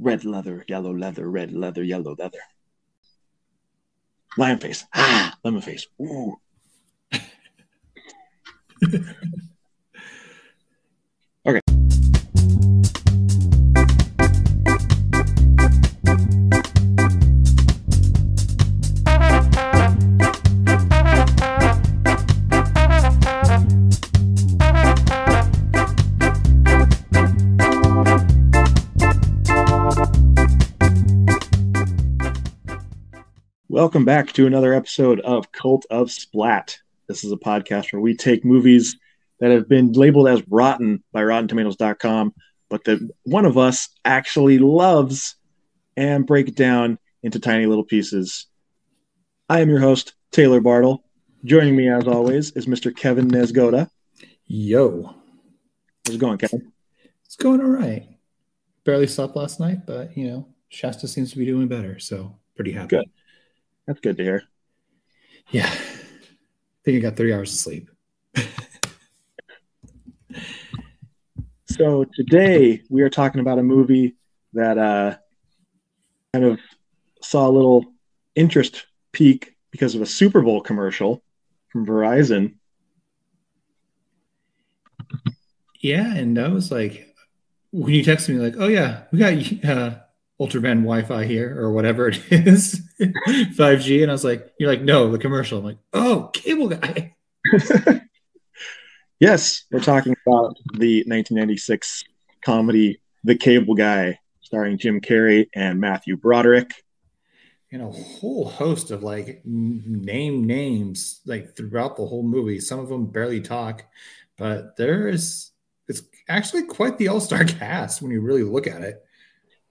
Red leather, yellow leather, red leather, yellow leather. Lion face. Ah, lemon face. Ooh. Welcome back to another episode of Cult of Splat. This is a podcast where we take movies that have been labeled as rotten by RottenTomatoes.com, but that one of us actually loves and break it down into tiny little pieces. I am your host, Taylor Bartle. Joining me, as always, is Mr. Kevin Nesgoda. Yo. How's it going, Kevin? It's going all right. Barely slept last night, but, you know, Shasta seems to be doing better, so pretty happy. Good. That's good to hear. Yeah. I think I got three hours of sleep. so today we are talking about a movie that uh, kind of saw a little interest peak because of a Super Bowl commercial from Verizon. Yeah, and I was like, when you texted me, like, oh yeah, we got uh, ultraband Wi-Fi here or whatever it is, 5G, and I was like, "You're like, no, the commercial." I'm like, "Oh, cable guy." yes, we're talking about the 1996 comedy "The Cable Guy," starring Jim Carrey and Matthew Broderick. And a whole host of like name names like throughout the whole movie. Some of them barely talk, but there is it's actually quite the all-star cast when you really look at it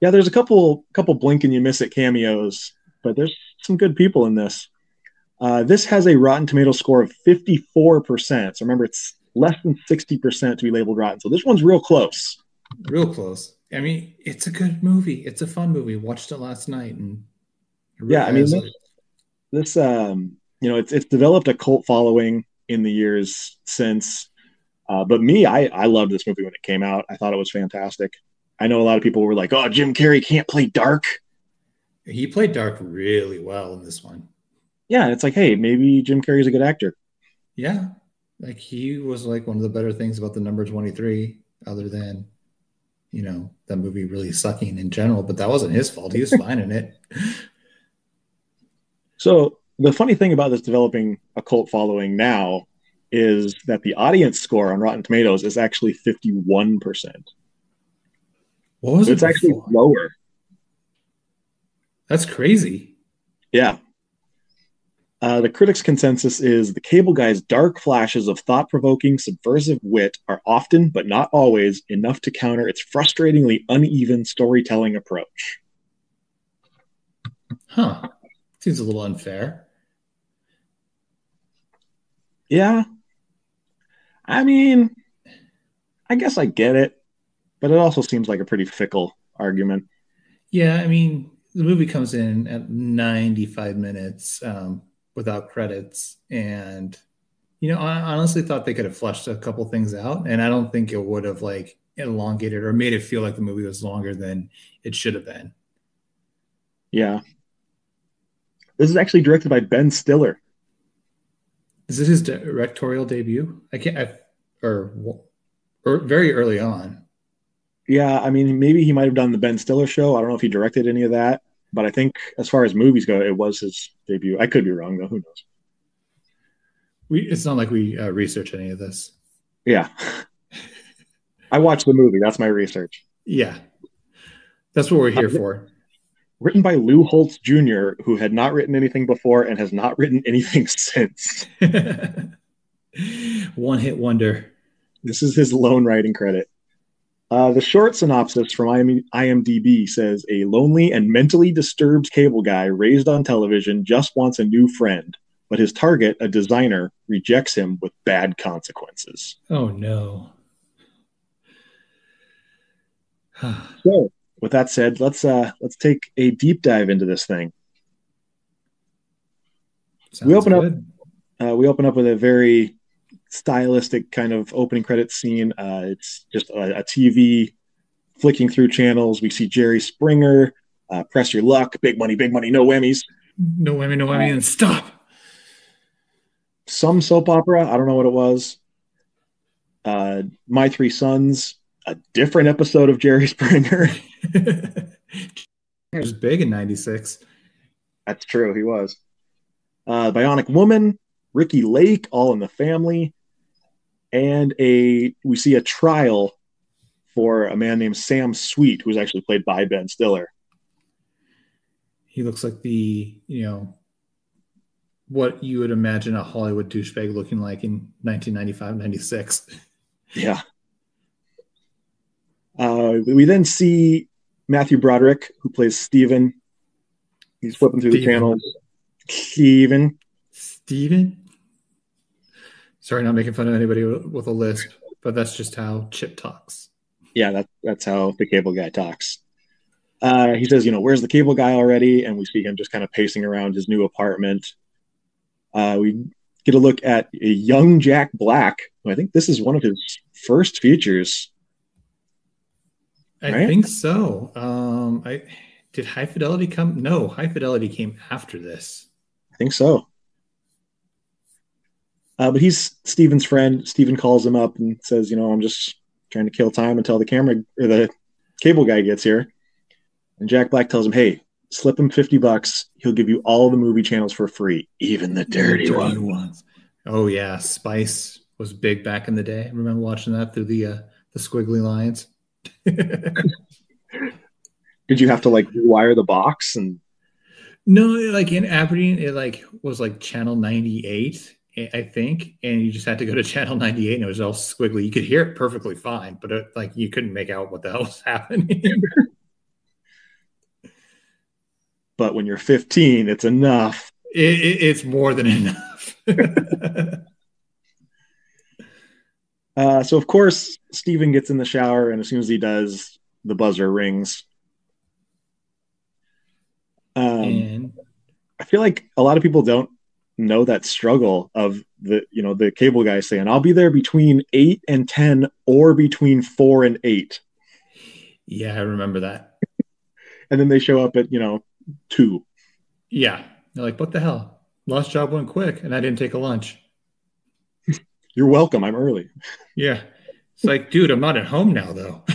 yeah, there's a couple couple blink and you miss it cameos, but there's some good people in this. Uh, this has a Rotten Tomato score of 54%. So remember, it's less than 60% to be labeled rotten. So this one's real close. Real close. I mean, it's a good movie. It's a fun movie. Watched it last night, and really yeah, I mean, this, this, um, you know, it's it's developed a cult following in the years since. Uh, but me, I I loved this movie when it came out. I thought it was fantastic. I know a lot of people were like, "Oh, Jim Carrey can't play dark." He played dark really well in this one. Yeah, it's like, hey, maybe Jim Carrey's a good actor. Yeah, like he was like one of the better things about the number twenty three, other than you know that movie really sucking in general. But that wasn't his fault. He was fine in it. So the funny thing about this developing a cult following now is that the audience score on Rotten Tomatoes is actually fifty one percent. What was it? it's it actually lower. That's crazy. Yeah. Uh, the critics' consensus is the cable guy's dark flashes of thought provoking, subversive wit are often, but not always, enough to counter its frustratingly uneven storytelling approach. Huh. Seems a little unfair. Yeah. I mean, I guess I get it but it also seems like a pretty fickle argument. Yeah, I mean, the movie comes in at 95 minutes um, without credits, and you know, I honestly thought they could have flushed a couple things out, and I don't think it would have like elongated or made it feel like the movie was longer than it should have been. Yeah, this is actually directed by Ben Stiller. Is this his directorial debut? I can't, I, or or very early on yeah, I mean, maybe he might have done the Ben Stiller show. I don't know if he directed any of that, but I think as far as movies go, it was his debut. I could be wrong though. Who knows? We it's not like we uh, research any of this. Yeah, I watched the movie. That's my research. Yeah, that's what we're here uh, for. Written by Lou Holtz Jr., who had not written anything before and has not written anything since. One hit wonder. This is his lone writing credit. Uh, the short synopsis from IMDb says a lonely and mentally disturbed cable guy raised on television just wants a new friend, but his target, a designer, rejects him with bad consequences. Oh no. so, with that said, let's uh, let's take a deep dive into this thing. Sounds we open good. up. Uh, we open up with a very stylistic kind of opening credit scene. Uh, it's just a, a, TV flicking through channels. We see Jerry Springer, uh, Press Your Luck, Big Money, Big Money, No Whammies. No whammy, no whammy, and stop. Some soap opera. I don't know what it was. Uh, My Three Sons, a different episode of Jerry Springer. it was big in 96. That's true. He was. Uh, Bionic Woman, Ricki Lake, All in the Family, and a we see a trial for a man named Sam Sweet, who's actually played by Ben Stiller. He looks like the, you know, what you would imagine a Hollywood douchebag looking like in 1995, 96. Yeah. Uh, we then see Matthew Broderick, who plays Steven. He's flipping through the Steven. channels. Steven. Steven? Sorry, not making fun of anybody with a lisp, but that's just how Chip talks. Yeah, that, that's how the cable guy talks. Uh, he says, you know, where's the cable guy already? And we see him just kind of pacing around his new apartment. Uh, we get a look at a young Jack Black. I think this is one of his first features. I Right? think so. Um, I did High Fidelity come? No, High Fidelity came after this. I think so. Uh, but he's Steven's friend. Steven calls him up and says, you know, I'm just trying to kill time until the camera or the cable guy gets here. And Jack Black tells him, hey, slip him 50 bucks. He'll give you all the movie channels for free, even the dirty, one. ones. Oh yeah, Spice was big back in the day. I remember watching that through the uh, the squiggly lines. Did you have to like wire the box? And No, like in Aberdeen, it like was like channel 98, I- I think, and you just had to go to channel 98 and it was all squiggly. You could hear it perfectly fine, but it, like you couldn't make out what the hell was happening. but when you're 15, it's enough. it, it, it's more than enough. Uh, so of course, Steven gets in the shower, and as soon as he does, the buzzer rings. Um, and I feel like a lot of people don't know that struggle of the you know the cable guy saying I'll be there between eight and ten or between four and eight, yeah, I remember that. and then they show up at you know two. Yeah. They're like, what the hell? Last job went quick and I didn't take a lunch. You're welcome. I'm early. Yeah. It's like, dude, I'm not at home now though.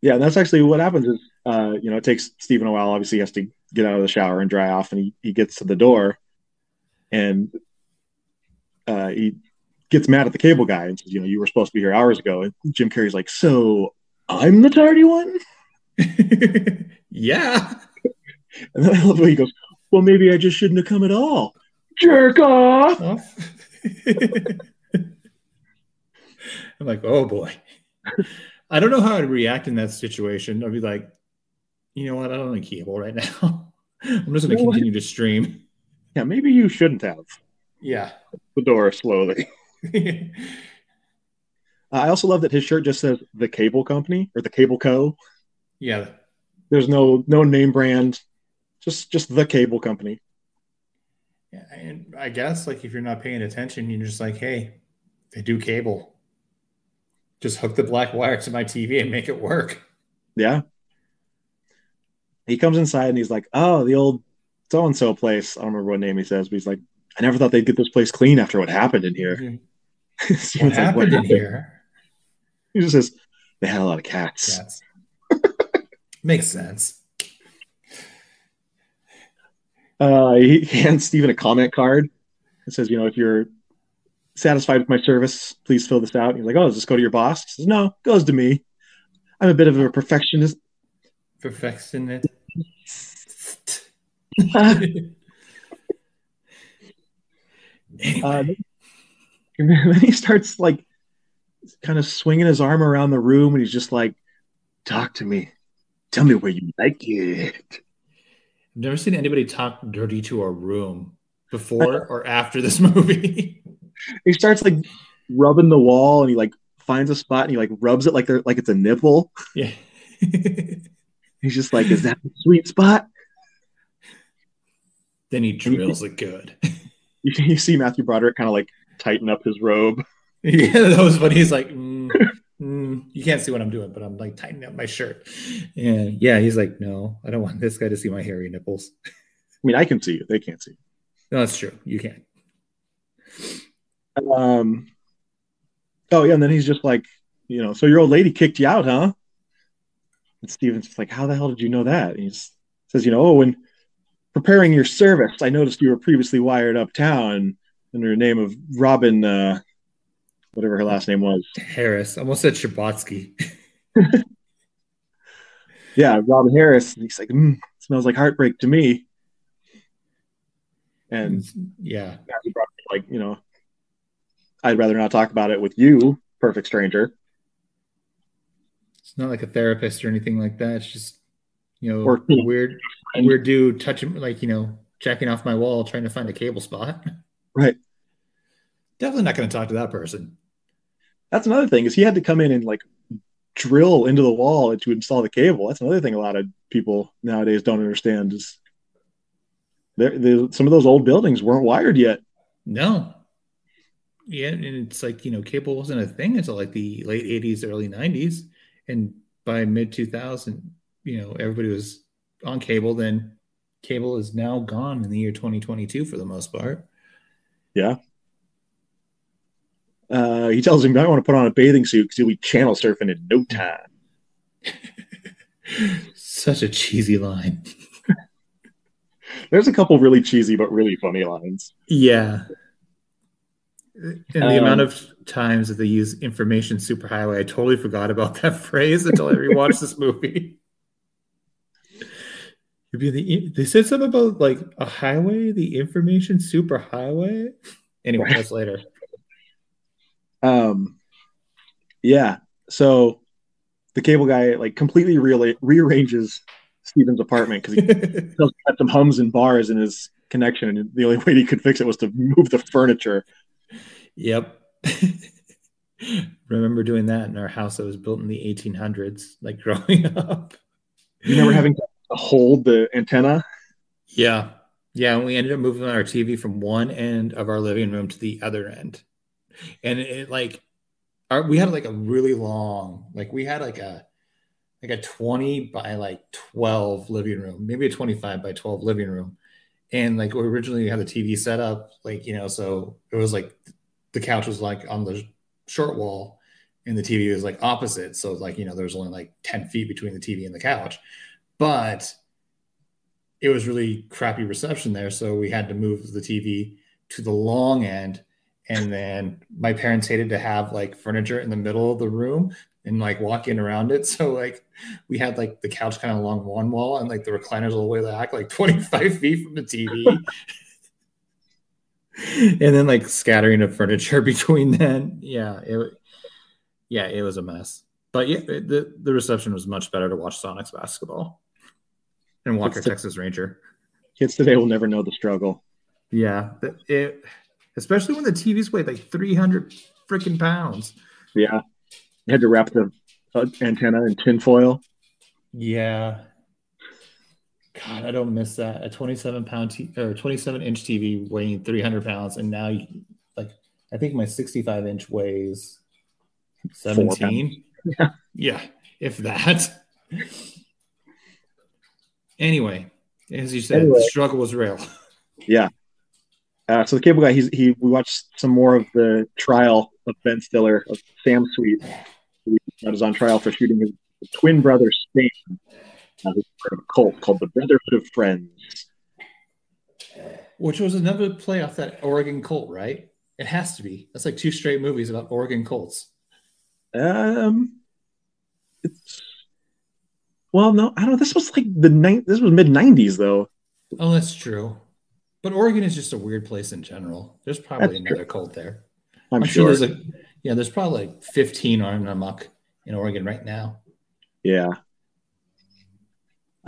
Yeah, and that's actually what happens is uh, you know it takes Steven a while. Obviously, he has to get out of the shower and dry off, and he, he gets to the door, and uh, he gets mad at the cable guy and says, "You know, you were supposed to be here hours ago." And Jim Carrey's like, "So I'm the tardy one?" yeah. And then I love way he goes, "Well, maybe I just shouldn't have come at all." Jerk off. I'm like, oh boy. I don't know how I'd react in that situation. I'd be like, you know what? I don't need cable right now. I'm just going to continue to stream. Yeah, maybe you shouldn't have. Yeah. The door slowly. Uh, I also love that his shirt just says the Cable Company or the Cable Co. yeah. There's no no name brand, just just the Cable Company. Yeah, and I guess like if you're not paying attention, you're just like, hey, they do cable. Just hook the black wire to my TV and make it work. Yeah. He comes inside and he's like, "Oh, the old so and so place." I don't remember what name he says, but he's like, "I never thought they'd get this place clean after what happened in here." What Steven's like, happened in here? He just says, "They had a lot of cats." Cats. Makes sense. Uh, he hands Steven a comment card. It says, "You know, if you're satisfied with my service, please fill this out." And he's like, "Oh, does this go to your boss?" He says, "No, it goes to me. I'm a bit of a perfectionist." Perfection it. Uh, and then he starts like kind of swinging his arm around the room, and he's just like, "Talk to me. Tell me where you like it." I've never seen anybody talk dirty to a room before or after this movie. He starts like rubbing the wall, and he like finds a spot, and he like rubs it like they're like it's a nipple. yeah. He's just like, "Is that the sweet spot?" then he drills it good. You, you see Matthew Broderick kind of like tighten up his robe. yeah, that was funny. He's like, mm, mm, you can't see what I'm doing, but I'm like tightening up my shirt. And yeah, he's like, no, I don't want this guy to see my hairy nipples. I mean, I can see you. They can't see. You. No, that's true. You can. Um. Oh yeah, and then he's just like, you know, so your old lady kicked you out, huh? And Steven's just like, how the hell did you know that? And he says, you know, oh, when preparing your service, I noticed you were previously wired uptown under the name of Robin, uh, whatever her last name was. Harris. I almost said Shabotsky. yeah, Robin Harris. And he's like, mm, smells like heartbreak to me. And yeah, like, you know, I'd rather not talk about it with you, perfect stranger. It's not like a therapist or anything like that. It's just, you know, or, weird, weird dude touching, like, you know, checking off my wall, trying to find a cable spot. Right. Definitely not going to talk to that person. That's another thing is he had to come in and like drill into the wall to install the cable. That's another thing a lot of people nowadays don't understand is there, some of those old buildings weren't wired yet. No. Yeah, and it's like you know, cable wasn't a thing until like the late '80s, early '90s, and by mid 2000, you know, everybody was on cable. Then cable is now gone in the year 2022 for the most part. Yeah. Uh, he tells him, "I want to put on a bathing suit because you'll be channel surfing in no time." Such a cheesy line. There's a couple really cheesy but really funny lines. Yeah. And the um, amount of times that they use information superhighway, I totally forgot about that phrase until I rewatched this movie. The, they said something about like a highway, the information superhighway. Anyway, that's later. Um, yeah. So the cable guy like completely re- rearranges Steven's apartment because he had some hums and bars in his connection, and the only way he could fix it was to move the furniture. Yep. Remember doing that in our house that was built in the 1800s, like growing up. You remember having to hold the antenna? Yeah. Yeah. And we ended up moving our TV from one end of our living room to the other end and it, like our, we had like a really long like we had like a like a 20 by like 12 living room maybe a 25 by 12 living room and like originally we originally had the tv set up like you know so it was like the couch was like on the short wall and the tv was like opposite so like you know there's only like 10 feet between the tv and the couch but it was really crappy reception there so we had to move the tv to the long end and then my parents hated to have like furniture in the middle of the room and like walking around it. So like we had like the couch kind of along one wall and like the recliners all the way back, like 25 feet from the TV. and then like scattering of furniture between then. Yeah, it yeah, it was a mess. But yeah, the, the reception was much better to watch Sonics basketball and Walker Texas Ranger. Kids today will never know the struggle. Yeah, it especially when the TVs weighed like 300 freaking pounds. Yeah. You had to wrap the uh, antenna in tinfoil. Yeah. God, I don't miss that. A 27 pound t- or 27 inch TV weighing 300 pounds. And now, you, like, I think my 65 inch weighs 17. Yeah. yeah, if that. anyway, as you said, anyway. the struggle was real. Yeah. Uh, so the cable guy, he's he. We watched some more of the trial of Ben Stiller of Sam Sweet, that is on trial for shooting his twin brother Stan, part of a cult called the Brotherhood of Friends, which was another play off that Oregon cult, right? It has to be. That's like two straight movies about Oregon cults. Um, it's well, no, I don't know. This was like the ninth. This was mid '90s, though. Oh, that's true. But Oregon is just a weird place in general. There's probably That's another true. cult there. I'm, I'm sure. sure there's a, yeah, there's probably like 15 armed amok in Oregon right now. Yeah.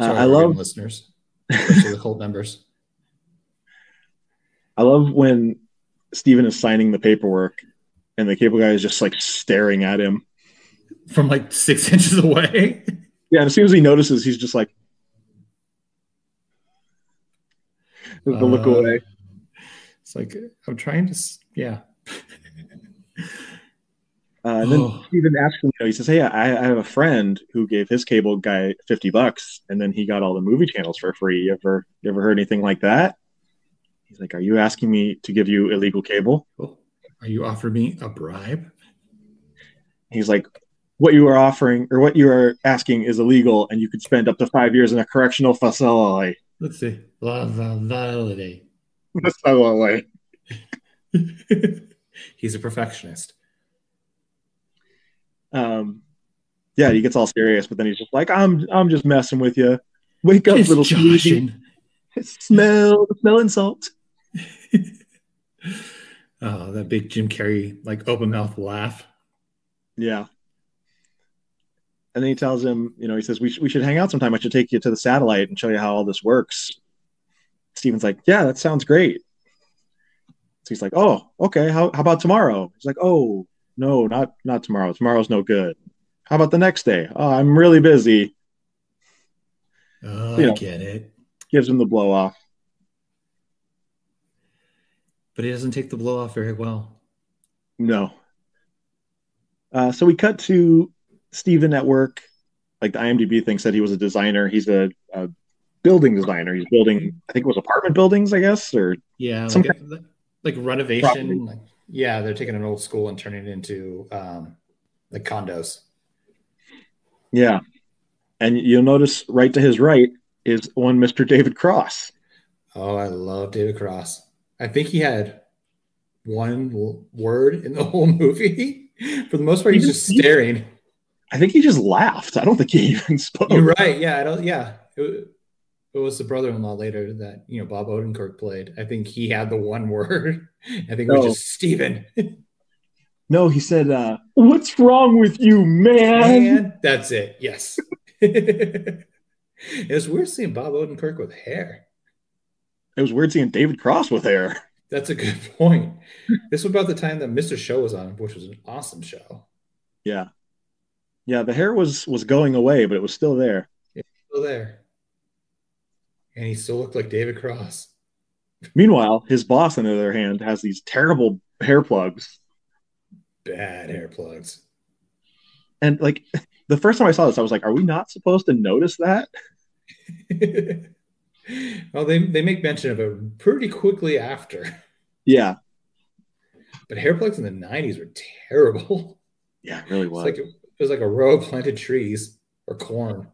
Uh, Sorry, I love listeners, especially the cult members. I love when Steven is signing the paperwork and the cable guy is just like staring at him from like six inches away. Yeah, and as soon as he notices, he's just like, the uh, look away. It's like I'm trying to, yeah. Uh, and then Oh. Asks him, you know, he says, Hey, I, I have a friend who gave his cable guy 50 bucks and then he got all the movie channels for free. You ever, you ever heard anything like that? He's like, Are you asking me to give you illegal cable? Oh, Are you offering me a bribe? He's like, What you are offering or what you are asking is illegal and you could spend up to five years in a correctional facility. Let's see. La validity. Facility. He's a perfectionist. Um, yeah, he gets all serious, but then he's just like, I'm, I'm just messing with you. Wake up, little sleepy. joshing. Smell, smell and salt. Oh, that big Jim Carrey like open mouth laugh. Yeah. And then he tells him, you know, he says, we, sh- we should hang out sometime. I should take you to the satellite and show you how all this works. Steven's like, yeah, that sounds great. So he's like, oh, okay. How, how about tomorrow? He's like, oh, no, not, not tomorrow. Tomorrow's no good. How about the next day? Oh, I'm really busy. Oh, You I get it. Gives him the blow off. But he doesn't take the blow off very well. No. Uh, so we cut to Steven at work. Like the IMDb thing said he was a designer. He's a, a building designer. He's building, I think it was apartment buildings, I guess, or Yeah, Some like, a- like renovation. Property. Yeah, they're taking an old school and turning it into um, like condos. Yeah. And you'll notice right to his right is one Mr. David Cross. Oh, I love David Cross. I think he had one word in the whole movie. For the most part, he's He just staring. I think he just laughed. I don't think he even spoke. You're right. Yeah, I don't. Yeah, it, it was the brother-in-law later that you know Bob Odenkirk played. I think he had the one word. I think it was Oh. just Steven. No, he said, uh, What's wrong with you, man? And that's it. Yes. it was weird seeing Bob Odenkirk with hair. It was weird seeing David Cross with hair. That's a good point. this was about the time that Mr. Show was on, which was an awesome show. Yeah. Yeah, the hair was was going away, but it was still there. Still there. And he still looked like David Cross. Meanwhile, his boss, on the other hand, has these terrible hair plugs. Bad hair plugs. And like the first time I saw this, I was like, Are we not supposed to notice that? well, they, they make mention of it pretty quickly after. Yeah. But hair plugs in the 90s were terrible. Yeah, it really It's was. like it was like a row of planted trees or corn.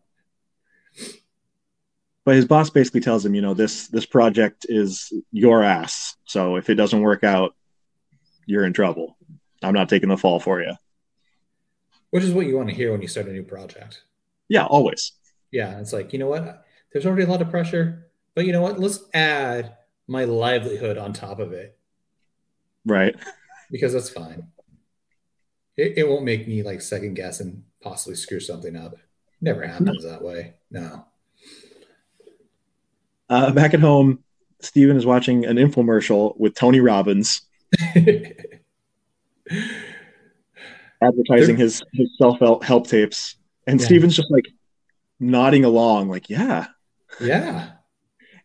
But his boss basically tells him, you know, this this project is your ass. So if it doesn't work out, you're in trouble. I'm not taking the fall for you. Which is what you want to hear when you start a new project. Yeah, always. Yeah, it's like, you know what? There's already a lot of pressure, but you know what? Let's add my livelihood on top of it Right. because that's fine. It, it won't make me like second guess and possibly screw something up. Never happens that way. No. Uh, back at home, Steven is watching an infomercial with Tony Robbins advertising his, his self help tapes. And Yeah. Steven's just like nodding along, like, yeah. yeah.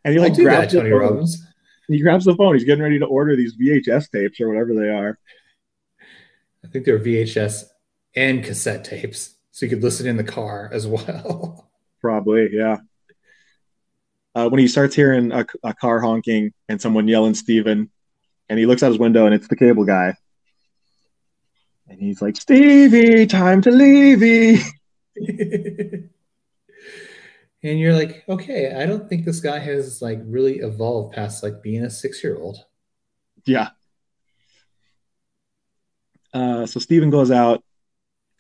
And he like do that, grabs Tony phone. Robbins. He grabs the phone. He's getting ready to order these VHS tapes or whatever they are. I think they're VHS and cassette tapes. So you could listen in the car as well. Probably, yeah. Uh, when he starts hearing a, a car honking and someone yelling Steven, and he looks out his window and it's the cable guy. And he's like, Stevie, time to leave. and you're like, okay, I don't think this guy has like really evolved past like being a six year old. Yeah. Uh, so Steven goes out,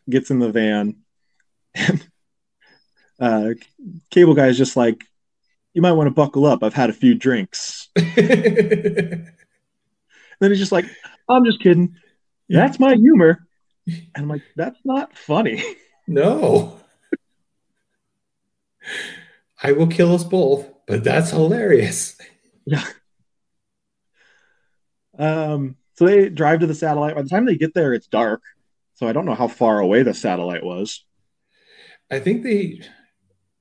gets in the van, and uh, cable guy is just like, you might want to buckle up. I've had a few drinks. Then he's just like, I'm just kidding. That's my humor. And I'm like, that's not funny. no. I will kill us both, but that's hilarious. Yeah. Um, so they drive to the satellite. By the time they get there, it's dark. So I don't know how far away the satellite was. I think they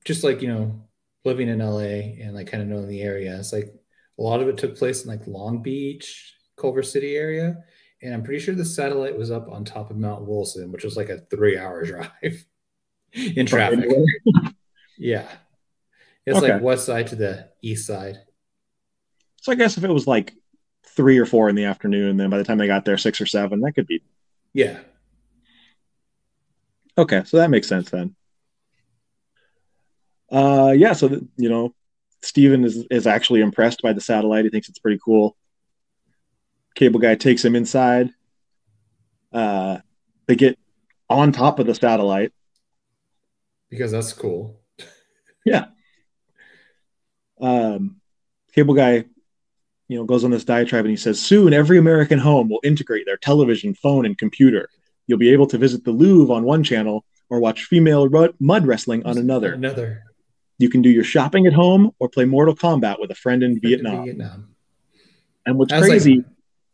just like, you know, living in LA and like kind of knowing the area, it's like a lot of it took place in like Long Beach, Culver City area. and I'm pretty sure the satellite was up on top of Mount Wilson, which was like a three-hour drive in traffic. yeah, it's okay. like west side to the east side. So I guess if it was like three or four in the afternoon, then by the time they got there, six or seven, that could be. Yeah. Okay, so that makes sense then. Uh, yeah, so you know, Steven is is actually impressed by the satellite. He thinks it's pretty cool. Cable guy takes him inside. Uh, they get on top of the satellite because that's cool. yeah. Um, cable guy, you know, goes on this diatribe and he says, "Soon, every American home will integrate their television, phone, and computer. You'll be able to visit the Louvre on one channel or watch female mud wrestling on another. Another. You can do your shopping at home or play Mortal Kombat with a friend in Vietnam. Vietnam. And what's crazy, like,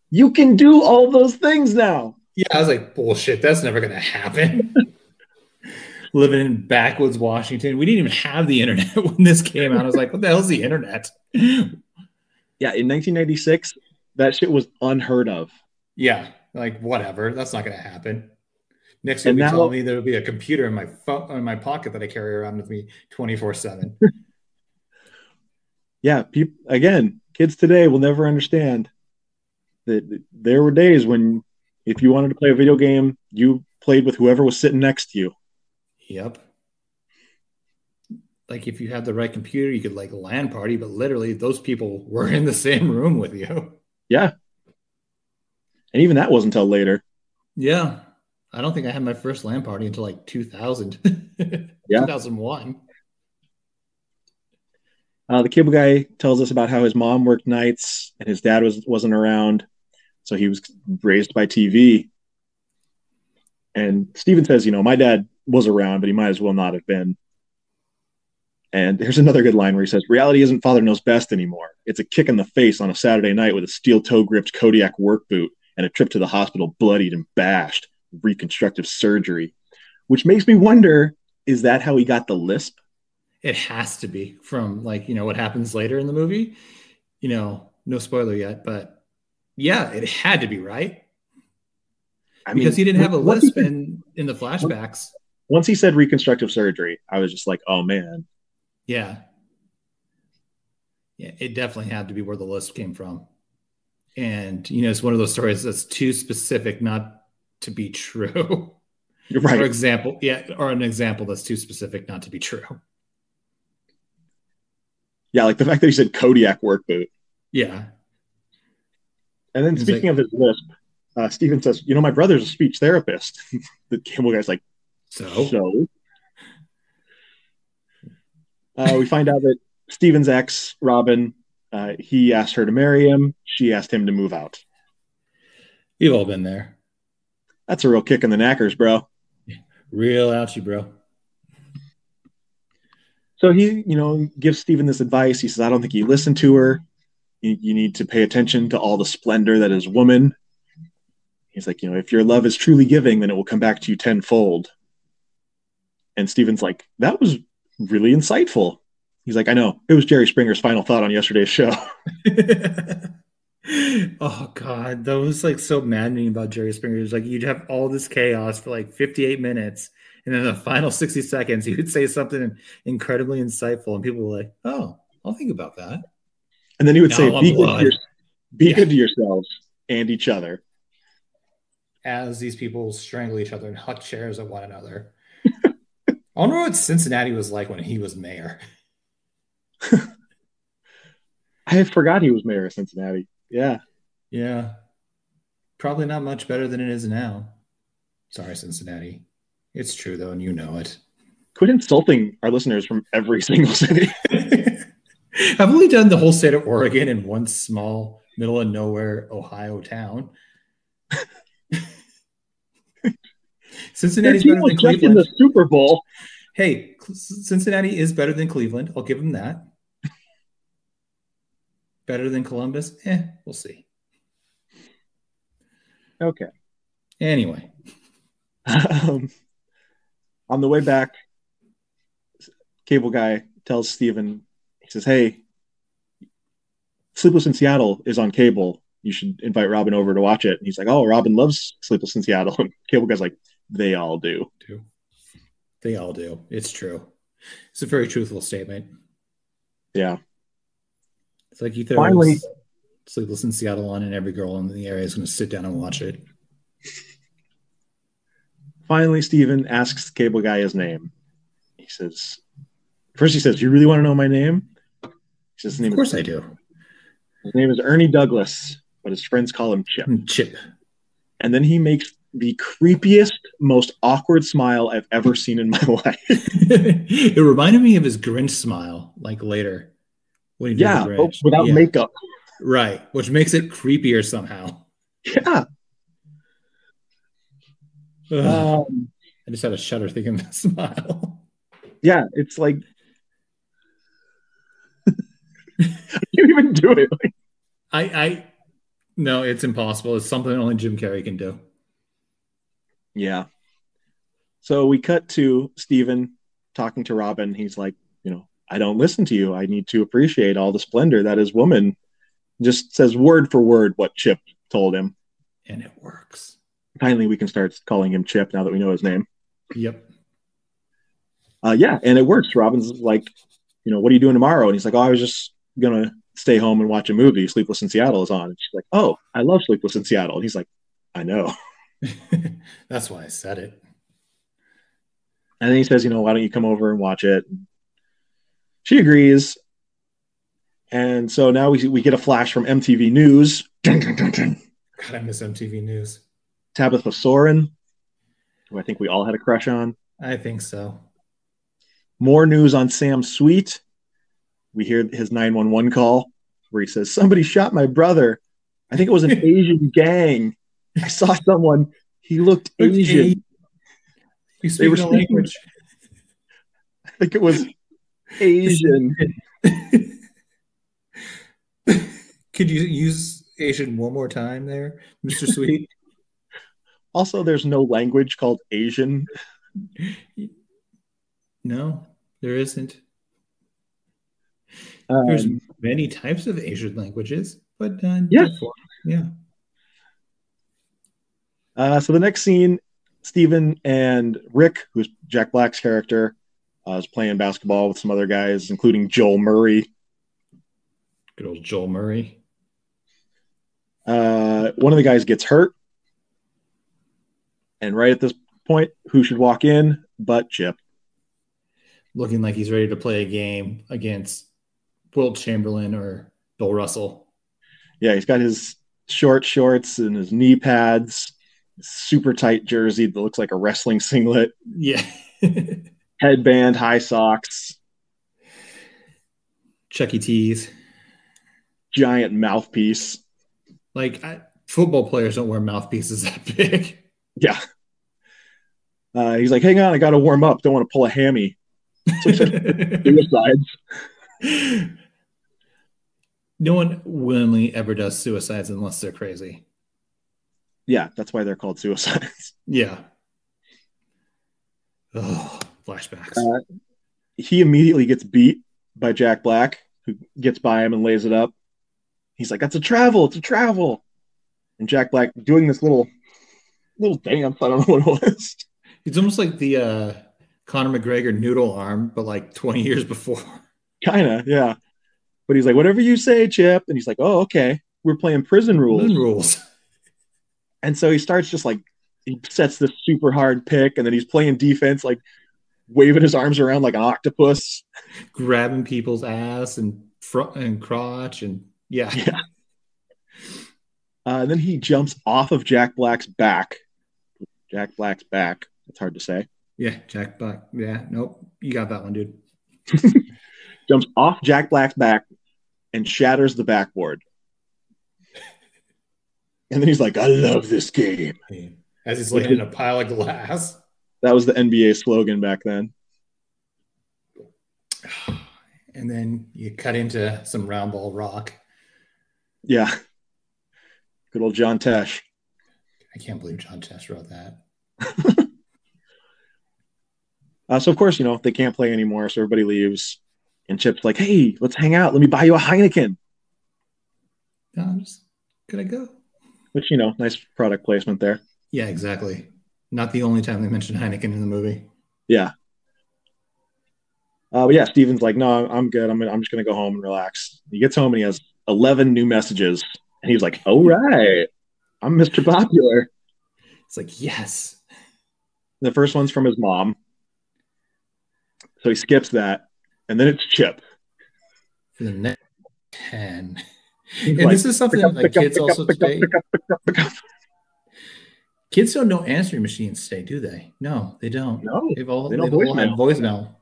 you can do all those things now. Yeah, I was like, bullshit, that's never going to happen. Living in backwoods Washington, we didn't even have the internet when this came out. I was like, what the hell's the internet? Yeah, in 1996, that shit was unheard of. Yeah, like whatever, that's not going to happen. Next, you'll be now, telling me there'll be a computer in my phone in my pocket that I carry around with me 24 seven. Yeah, people again, kids today will never understand that there were days when if you wanted to play a video game, you played with whoever was sitting next to you. Yep. Like if you had the right computer, you could like LAN party, but literally those people were in the same room with you. Yeah. And even that wasn't until later. Yeah. I don't think I had my first LAN party until like 2000, yeah. 2001. Uh, the cable guy tells us about how his mom worked nights and his dad was wasn't around, so he was raised by TV. And Steven says, you know, my dad was around, but he might as well not have been. And here's another good line where he says, "Reality isn't father knows best anymore. It's a kick in the face on a Saturday night with a steel toe gripped Kodiak work boot and a trip to the hospital bloodied and bashed." Reconstructive surgery, which makes me wonder is that how he got the lisp? It has to be from like, you know, what happens later in the movie. You know, no spoiler yet, but yeah, it had to be, right? I mean, because he didn't have a lisp in, in the flashbacks. Once he said reconstructive surgery, I was just like, oh man. Yeah. Yeah, it definitely had to be where the lisp came from. And, you know, it's one of those stories that's too specific, not to be true. Right. For example, yeah, or an example that's too specific not to be true. Yeah, like the fact that he said Kodiak work boot. Yeah. And then speaking like, of his lisp, uh, Steven says, "You know, my brother's a speech therapist." the cable guy's like, "So." So. Uh, we find out that Steven's ex, Robin, uh, he asked her to marry him. She asked him to move out. We've all been there. That's a real kick in the knackers, bro. Real ouchie, bro. So he, you know, gives Steven this advice. He says, I don't think you listen to her. You, you need to pay attention to all the splendor that is woman. He's like, you know, if your love is truly giving, then it will come back to you tenfold. And Steven's like, that was really insightful. He's like, I know. It was Jerry Springer's final thought on yesterday's show. oh god, that was like so maddening about Jerry Springer. It was like you'd have all this chaos for like 58 minutes, and then the final 60 seconds, he would say something incredibly insightful, and people were like, "Oh, I'll think about that." And then he would now say, "Be, good to, your, be yeah. good to yourselves and each other." As these people strangle each other and hut chairs at one another. I wonder what Cincinnati was like when he was mayor. I forgot he was mayor of Cincinnati. Yeah. Yeah. Probably not much better than it is now. Sorry, Cincinnati. It's true though, and you know it. Quit insulting our listeners from every single city. I've only done the whole state of Oregon in one small middle of nowhere Ohio town? Cincinnati's better than Cleveland. In the Super Bowl. Hey, Cincinnati is better than Cleveland. I'll give them that better than Columbus? Eh, we'll see. Okay. Anyway, um, on the way back, cable guy tells Steven, he says, Hey, Sleepless in Seattle is on cable. You should invite Robin over to watch it. And he's like, Oh, Robin loves Sleepless in Seattle. And Cable Guy's like, They all do. do. They all do. It's true. It's a very truthful statement. Yeah. It's like you throw Finally- Sleepless in Seattle on, and every girl in the area is going to sit down and watch it. Finally, Steven asks the Cable Guy his name. He says, First, he says, Do You really want to know my name? He says, His name, Of course, I do. his name is Ernie Douglas, but his friends call him Chip. Mm, Chip. And then he makes the creepiest, most awkward smile I've ever seen in my life. it reminded me of his Grinch smile, like later when yeah, the without Yeah, makeup. right? Which makes it creepier somehow. Yeah. Um, I just had a shudder thinking of that smile. yeah, it's like you even do it. Like, I, I, no, it's impossible. It's something only Jim Carrey can do. yeah. So we cut to Steven talking to Robin. He's like, I don't listen to you. I need to appreciate all the splendor that is woman. Just says word for word what Chip told him. And it works. Finally, we can start calling him Chip now that we know his name. Yep. Uh, yeah, and it works. Robin's like, you know, what are you doing tomorrow? And he's like, oh, I was just gonna stay home and watch a movie. Sleepless in Seattle is on. And she's like, oh, I love Sleepless in Seattle. And he's like, I know. That's why I said it. And then he says, you know, why don't you come over and watch it? She agrees. And so now we we get a flash from MTV News. Dun, dun, dun. God, I miss MTV News. Tabitha Soren, who I think we all had a crush on. I think so. More news on Sam Sweet. We hear his 911 call where he says, Somebody shot my brother. I think it was an Asian gang. I saw someone. He looked Asian. You were speak the language. I think it was Asian. Could you use Asian one more time there, Mr. Sweet? Also, there's no language called Asian. no, there isn't. There's Um, many types of Asian languages, but uh, Yeah. therefore- yeah. uh, so the next scene, Steven and Rick, who's Jack Black's character, uh, was playing basketball with some other guys, including Joel Murray. Good old Joel Murray. Uh, one of the guys gets hurt. And right at this point, who should walk in but Chip? looking like he's ready to play a game against Wilt Chamberlain or Bill Russell. Yeah, he's got his short shorts and his knee pads, super tight jersey that looks like a wrestling singlet, Yeah. headband, high socks, Chuck E. Cheese. giant mouthpiece. Like I, football players don't wear mouthpieces that big. Yeah. Uh, he's like, hang on, I got to warm up. Don't want to pull a hammy. Suicides. no one willingly ever does suicides unless they're crazy. Yeah, that's why they're called suicides. Yeah. Oh, flashbacks. Uh, he immediately gets beat by Jack Black, who gets by him and lays it up. He's like, "That's a travel. It's a travel." And Jack Black doing this little little dance. I don't know what it was. it's almost like the uh, Conor McGregor noodle arm, but like 20 years before. Kind of, yeah. But he's like, "Whatever you say, Chip." And he's like, "Oh, okay. We're playing prison rules." Moon rules. And so he starts just like he sets this super hard pick, and then he's playing defense, like waving his arms around like an octopus. Grabbing people's ass and front and crotch and yeah. Yeah. Uh, and then he jumps off of Jack Black's back. Jack Black's back. It's hard to say. Yeah, Jack Black. Yeah, nope. You got that one, dude. Jumps off Jack Black's back and shatters the backboard. And then he's like, I love this game. As he's laying in a pile of glass. That was the NBA slogan back then. And then you cut into some round ball rock. Yeah. Good old John Tesh. I can't believe John Tesh wrote that. Uh, so, of course, you know, they can't play anymore. So everybody leaves. And Chip's like, hey, let's hang out. Let me buy you a Heineken. No, just Could I go? Which you know, nice product placement there. Yeah, exactly. Not the only time they mentioned Heineken in the movie. Yeah. Uh, but yeah, Steven's like, no, I'm good. I'm, I'm just going to go home and relax. He gets home and he has 11 new messages. And he's like, all right, I'm Mr. Popular. It's like, yes. The first one's from his mom. So he skips that. And then it's Chip. For the next 10. and like, this is something that like, kids also today. Kids don't know answering machines today, do they? No, they don't. No, they've all, they they've don't all had voicemail.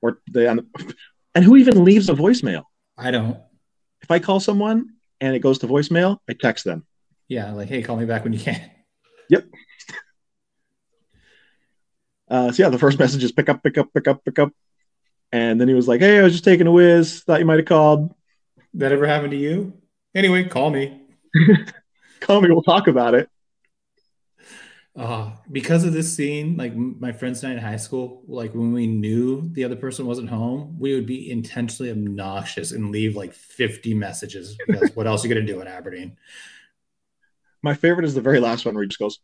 Or they, and who even leaves a voicemail? I don't. If I call someone and it goes to voicemail, I text them. Yeah, like, hey, call me back when you can. Yep. Uh, so yeah, the first message is pick up, pick up, pick up, pick up. And then he was like, Hey, I was just taking a whiz. Thought you might have called. That ever happened to you? Anyway, call me. call me. We'll talk about it. Uh, because of this scene, like my friends and I in high school, like when we knew the other person wasn't home, we would be intentionally obnoxious and leave like 50 messages because what else are you going to do in Aberdeen? My favorite is the very last one where he just goes,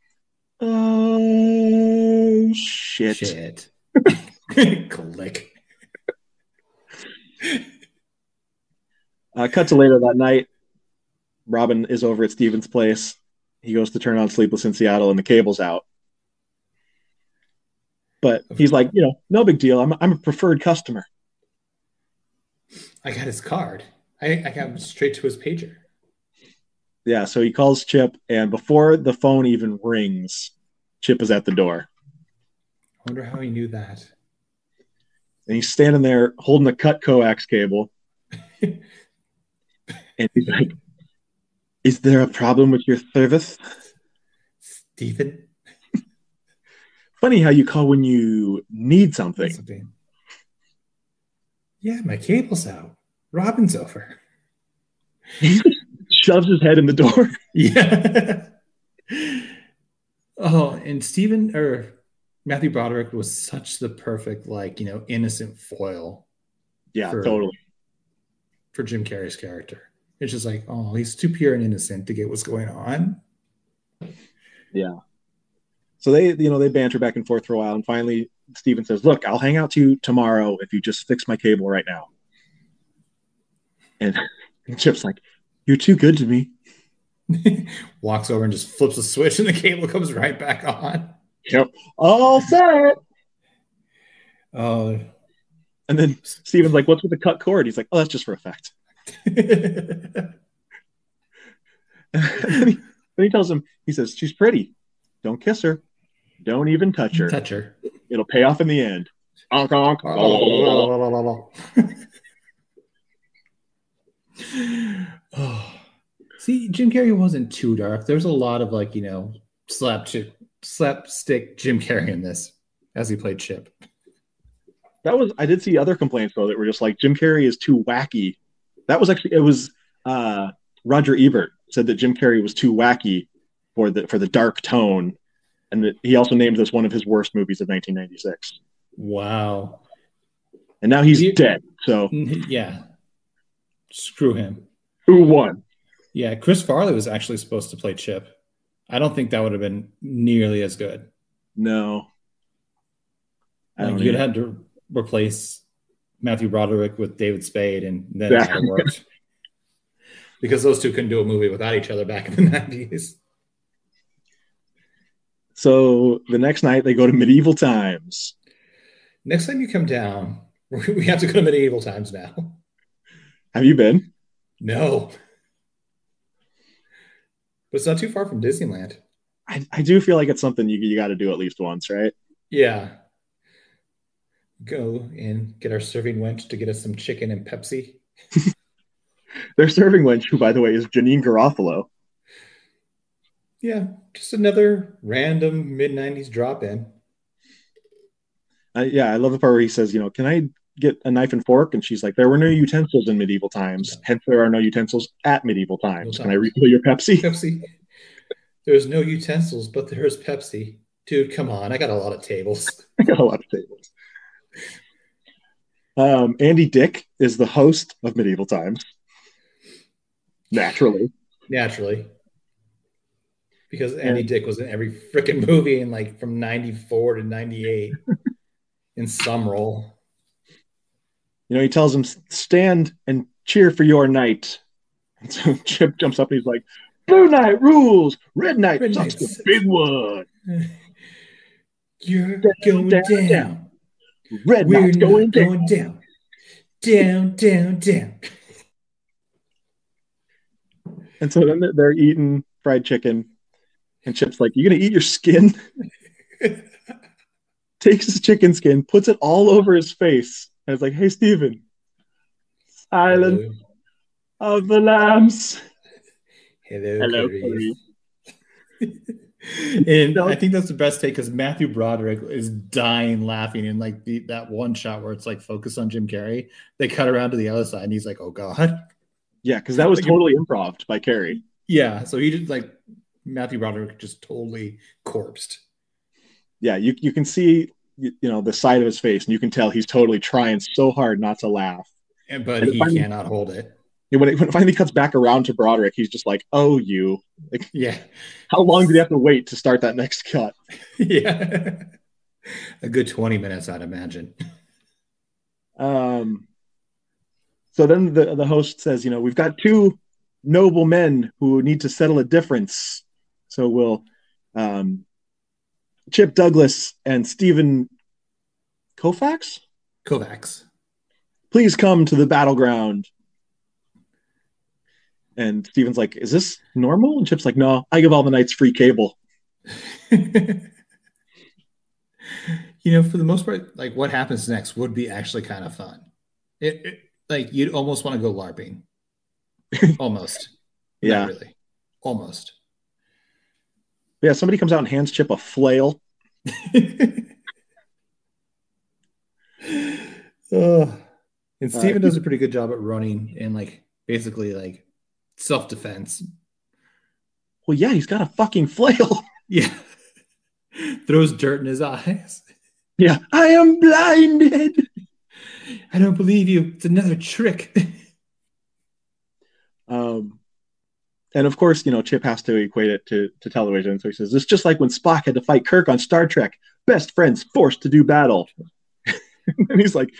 Oh, shit. Shit. Click. Uh, cut to later that night. Robin is over at Steven's place he goes to turn on Sleepless in Seattle and the cable's out. But he's like, you know, no big deal. I'm, I'm a preferred customer. I got his card. I, I got him straight to his pager. Yeah, so he calls Chip, and before the phone even rings, Chip is at the door. I wonder how he knew that. And he's standing there holding a cut coax cable. and he's like, is there a problem with your service? Steven? Funny how you call when you need something. something. Yeah, my cable's out. Robin's over. He shoves his head in the door. Yeah. oh, and Steven or Matthew Broderick was such the perfect, like, you know, innocent foil. Yeah, for, totally. For Jim Carrey's character. It's just like, oh, he's too pure and innocent to get what's going on. Yeah. So they, you know, they banter back and forth for a while, and finally, Steven says, "Look, I'll hang out to you tomorrow if you just fix my cable right now." And, Chip's like, "You're too good to me." Walks over and just flips a switch, and the cable comes right back on. Yep, all set. Oh. Uh, and then Steven's like, "What's with the cut cord?" He's like, "Oh, that's just for effect." Then, he, then he tells him, he says, She's pretty. Don't kiss her. Don't even touch her. Touch her. It'll pay off in the end. Honk, honk. oh. See, Jim Carrey wasn't too dark. There's a lot of like, you know, slap chip, slapstick Jim Carrey in this as he played Chip. That was I did see other complaints though that were just like Jim Carrey is too wacky that was actually it was uh, Roger Ebert said that Jim Carrey was too wacky for the for the dark tone, and that he also named this one of his worst movies of 1996. Wow! And now he's he, dead. So yeah, screw him. Who won? Yeah, Chris Farley was actually supposed to play Chip. I don't think that would have been nearly as good. No. Like you'd have had to replace Matthew Broderick with David Spade, and then yeah. it worked. because those two couldn't do a movie without each other back in the 90s. So the next night they go to medieval times. Next time you come down, we have to go to medieval times now. Have you been? No. But it's not too far from Disneyland. I, I do feel like it's something you, you got to do at least once, right? Yeah go and get our serving wench to get us some chicken and Pepsi. Their serving wench, who by the way is Janeane Garofalo. Yeah, just another random mid '90s drop in. Uh, yeah, I love the part where he says, "You know, can I get a knife and fork?" And she's like, "There were no utensils in medieval times. Hence, there are no utensils at medieval times. Can I refill your Pepsi?" Pepsi. There's no utensils, but there's Pepsi. Dude, come on! I got a lot of tables. I got a lot of tables. Um, Andy Dick is the host of Medieval Times. Naturally. Naturally. because Andy Dick was in every freaking movie in like from 94 to 98 in some role. You know, he tells him, stand and cheer for your knight. And so Chip jumps up and he's like, Blue Knight rules, Red Knight Red sucks Knight's- the big one. You're Down, going down, down. down. Red We're not going down. going down. Down, down, down. And so then they're- they're eating fried chicken. And Chip's like, You gonna eat your skin? Takes his chicken skin, puts it all over his face. And it's like, Hey, Steven, silence of the lambs. Hello, Hello, Clarice. Clarice. and. I think that's the best take because Matthew Broderick is dying laughing in like the, that one shot where it's like focused on Jim Carrey. They cut around to the other side and he's like, "Oh God." Yeah, because that was Like- totally improv by Carrey. Yeah, so he just like Matthew Broderick just totally corpsed. Yeah, you you can see you, you know the side of his face, and you can tell he's totally trying so hard not to laugh. And but And he cannot hold it. And when it, when it finally cuts back around to Broderick, he's just like, "Oh, you! Like, Yeah. how long did he have to wait to start that next cut?" yeah. A good 20 minutes, I'd imagine. Um, so then the the host says, "You know, we've got two noble men who need to settle a difference. So we'll um, Chip Douglas and Steven Kovacs. Kovacs. please come to the battleground." And Steven's like, "Is this normal?" And Chip's like, "No, I give all the knights free cable." you know, for the most part, like what happens next would be actually kind of fun. It, it like you'd almost want to go LARPing. almost. Not Yeah, really. Almost. yeah. Somebody comes out and hands Chip a flail. Ugh. and Uh, does a pretty good job at running and like basically like self defense. Well, yeah, he's got a fucking flail. Yeah. Throws dirt in his eyes. yeah, I am blinded. I don't believe you. It's another trick. Um, and of course, you know, Chip has to equate it to, to television. So he says, It's just like when Spock had to fight Kirk on Star Trek, best friends forced to do battle. and he's like,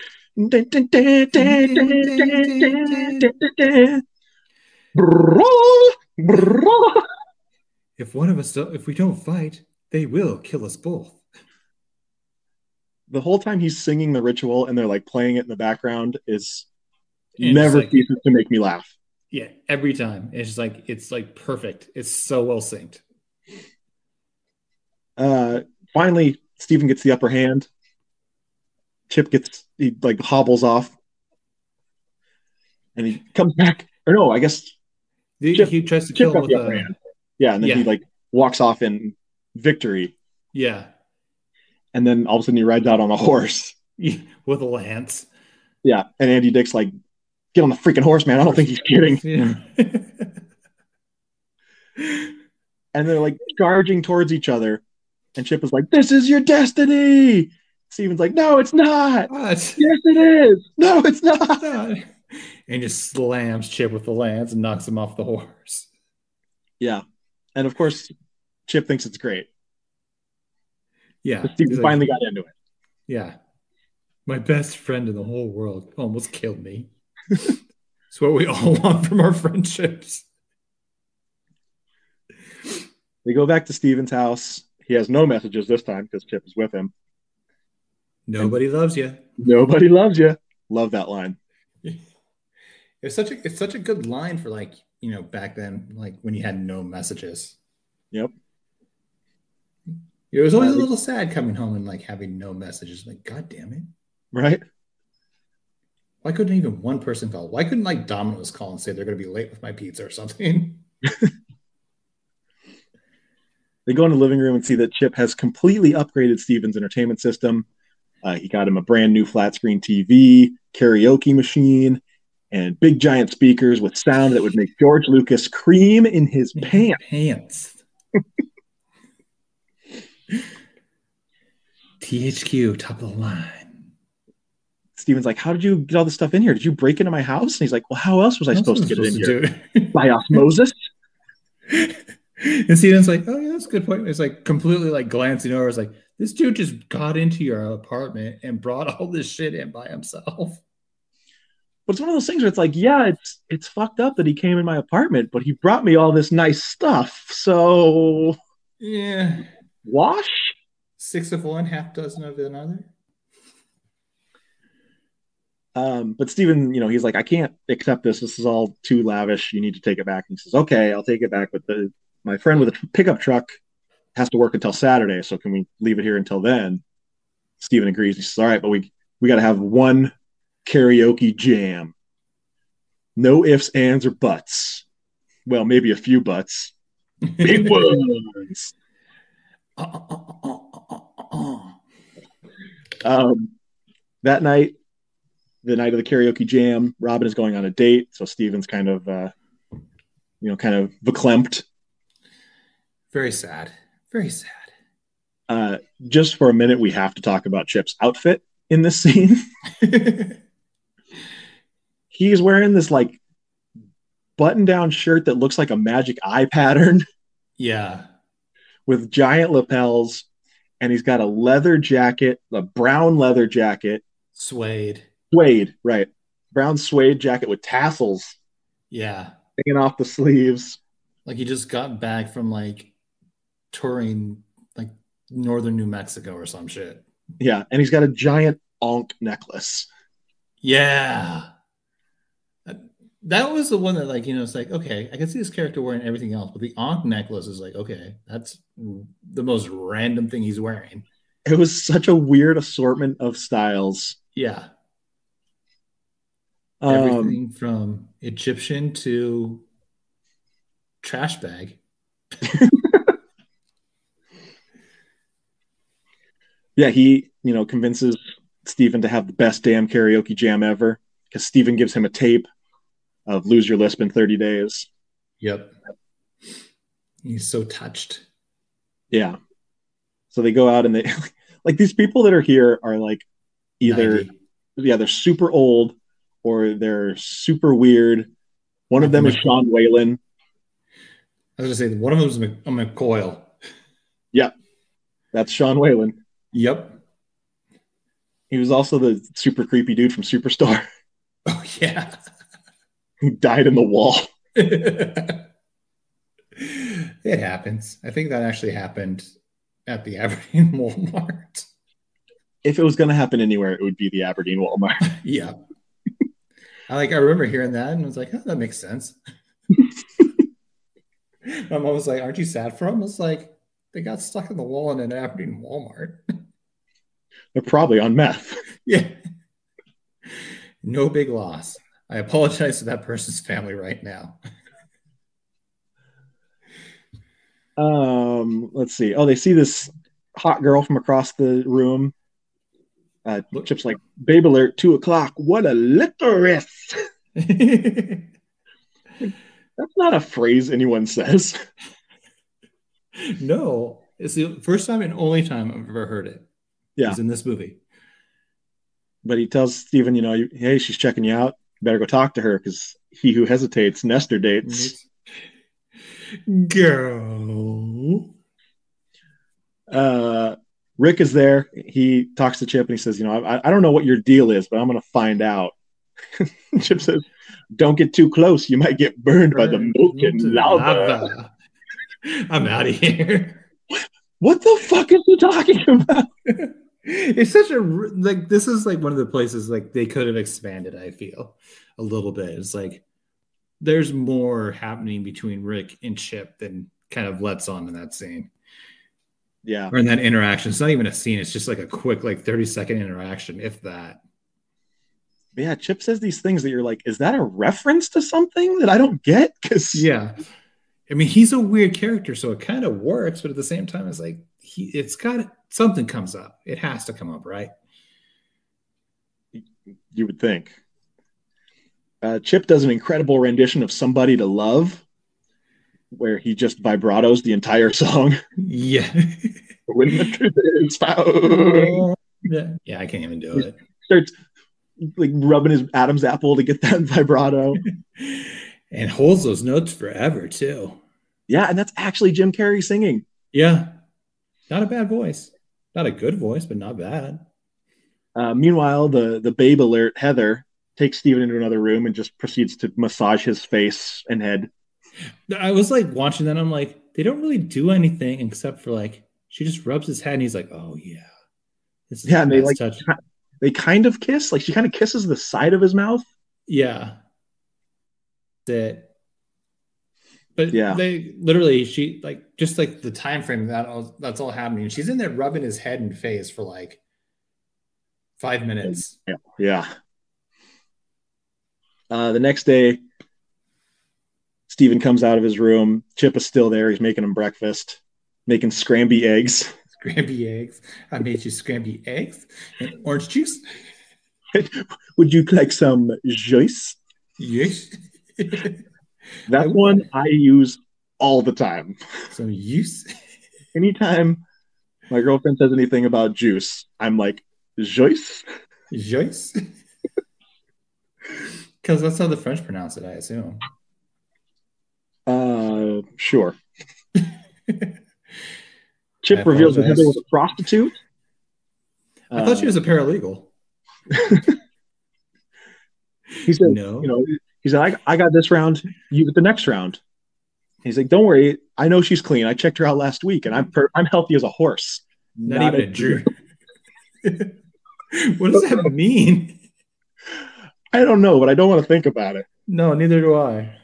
if one of us, don't, if we don't fight, they will kill us both. The whole time he's singing the ritual and they're like playing it in the background is And never like- ceases to make me laugh. Yeah, every time. It's just like it's like perfect. It's so well synced. Uh, finally, Steven gets the upper hand. Chip gets he like hobbles off, and he comes back. Or no, I guess He, Chip- he tries to kill him with a uh, hand. yeah, and then he like walks off in victory, yeah, and then all of a sudden he rides out on a horse. with a lance. Yeah, and Andy Dick's like, "Get on the freaking horse, man!" I don't think he's kidding. Yeah. And they're like charging towards each other, and Chip is like, "This is your destiny." Steven's like, "No, it's not. What? Yes, it is. No, it's not." And just slams Chip with the lance and knocks him off the horse. Yeah, and of course, Chip thinks it's great. Yeah, like, finally got into it. yeah. My best friend in the whole world almost killed me. it's what we all want from our friendships. They go back to Steven's house. He has no messages this time because Chip is with him. Nobody loves you. Nobody loves you. Love that line. It's such a it's such a good line for like you know back then like when you had no messages. Yep. It was always a little sad coming home and like having no messages. Like, God damn it! Right? Why couldn't even one person call? Why couldn't like Domino's call and say they're going to be late with my pizza or something? They go in the living room and see that Chip has completely upgraded Steven's entertainment system. Uh, he got him a brand new flat screen TV, karaoke machine, and big giant speakers with sound that would make George Lucas cream in his pants. Pants. THX, top of the line. Steven's like, How did you get all this stuff in here? Did you break into my house? And he's like, Well, how else was I supposed to get it in here? By osmosis? and Steven's like, oh yeah, that's a good point. It's like completely like glancing over. It's like this dude just got into your apartment and brought all this shit in by himself. But it's one of those things where it's like, yeah, it's it's fucked up that he came in my apartment, but he brought me all this nice stuff. So Yeah. wash. Six of one, half dozen of another. Um, but Steven, you know, he's like, I can't accept this. This is all too lavish. You need to take it back. And he says, Okay, I'll take it back. But the my friend with a pickup truck has to work until Saturday, so can we leave it here until then? Steven agrees. He says, All right, but we we gotta have one karaoke jam. No ifs, ands, or buts. Well, maybe a few buts. Big ones. Um, that night, the night of the karaoke jam, Robin is going on a date, so Steven's kind of, uh, you know, kind of verklempt. Very sad. Very sad. Uh, just for a minute, we have to talk about Chip's outfit in this scene. He's wearing this like button-down shirt that looks like a magic eye pattern yeah. with giant lapels, and he's got a leather jacket, a brown leather jacket, Suede. suede, right? Brown suede jacket with tassels Yeah. hanging off the sleeves. Like he just got back from like touring like northern New Mexico or some shit. Yeah, and he's got a giant ankh necklace. Yeah. That- was the one that, like, you know, it's like, okay, I can see this character wearing everything else, but the Ankh necklace is like, okay, that's the most random thing he's wearing. It was such a weird assortment of styles. Yeah. Um, Everything from Egyptian to trash bag. yeah, he, you know, convinces steven to have the best damn karaoke jam ever because steven gives him a tape of Lose Your Lisp in 30 Days. Yep. He's so touched. Yeah. So they go out and they, like, these people that are here are like either, 90. yeah, they're super old or they're super weird. One of them is Sean Whalen. I was gonna say one of them is a uh, McCoyle. That's Sean Whalen. Yep. He was also the super creepy dude from Superstore Oh yeah. Who died in the wall. it happens. I think that actually happened at the Aberdeen Walmart. If it was going to happen anywhere, it would be the Aberdeen Walmart. Yeah. I like I remember hearing that and I was like, oh, that makes sense. My mom was like, Aren't you sad for them? I was like, they got stuck in the wall in an Aberdeen Walmart. They're probably on meth. yeah. No big loss. I apologize to that person's family right now. Um, let's see. Oh, they see this hot girl from across the room. Uh, Chip's like, "Babe alert, two o'clock. What a licorice!" That's not a phrase anyone says. no, it's the first time and only time I've ever heard it. Yeah. Is in this movie. But he tells Steven, you know, hey, she's checking you out. Better go talk to her because he who hesitates, Nestor dates. Girl. Uh, Rick is there. He talks to Chip and he says, you know, I, I don't know what your deal is, but I'm going to find out. Chip says, don't get too close. You might get burned by the molten lava. I'm out of here. What the fuck is he talking about? it's such a like this is like one of the places like they could have expanded i feel a little bit it's like there's more happening between rick and chip than kind of lets on in that scene Yeah. or in that interaction it's not even a scene it's just like a quick like 30 second interaction if that Yeah. Chip says these things that you're like, is that a reference to something that I don't get? Because yeah i mean he's a weird character so it kind of works but at the same time it's like he it's got something comes up it has to come up right you would think. Uh, Chip does an incredible rendition of Somebody to Love, where he just vibratos the entire song. yeah when the truth is found. yeah yeah i can't even do it Starts like rubbing his Adam's apple to get that vibrato. and holds those notes forever too. Yeah, and that's actually Jim Carrey singing. Yeah. Not a bad voice. Not a good voice, but not bad. Uh, meanwhile, the the babe alert Heather takes Steven into another room and just proceeds to massage his face and head. I was like watching that. I'm like, they don't really do anything except for like she just rubs his head and he's like, oh yeah, this is yeah. And they like touch. they kind of kiss. Like she kind of kisses the side of his mouth. Yeah. That. But yeah, they literally she like just like the time frame that all that's all happening. She's in there rubbing his head and face for like five minutes. Yeah. yeah. Uh, the next day, Steven comes out of his room. Chip is still there. He's making him breakfast, making scramby eggs. Scramby eggs. I made you scramby eggs and orange juice. Would you like some juice? Yes. that one I use all the time. So use. Anytime my girlfriend says anything about juice, I'm like, Joyce. Joyce. Because that's how the French pronounce it, I assume. Uh, sure. Chip reveals that Heather was a prostitute. I uh, thought she was a paralegal. he said, "No, you know." He said, I, "I got this round. You get the next round." He's like, "Don't worry. I know she's clean. I checked her out last week, and I'm per- I'm healthy as a horse. Not, not even a Jew." what does that mean? I don't know, but I don't want to think about it. No, neither do I.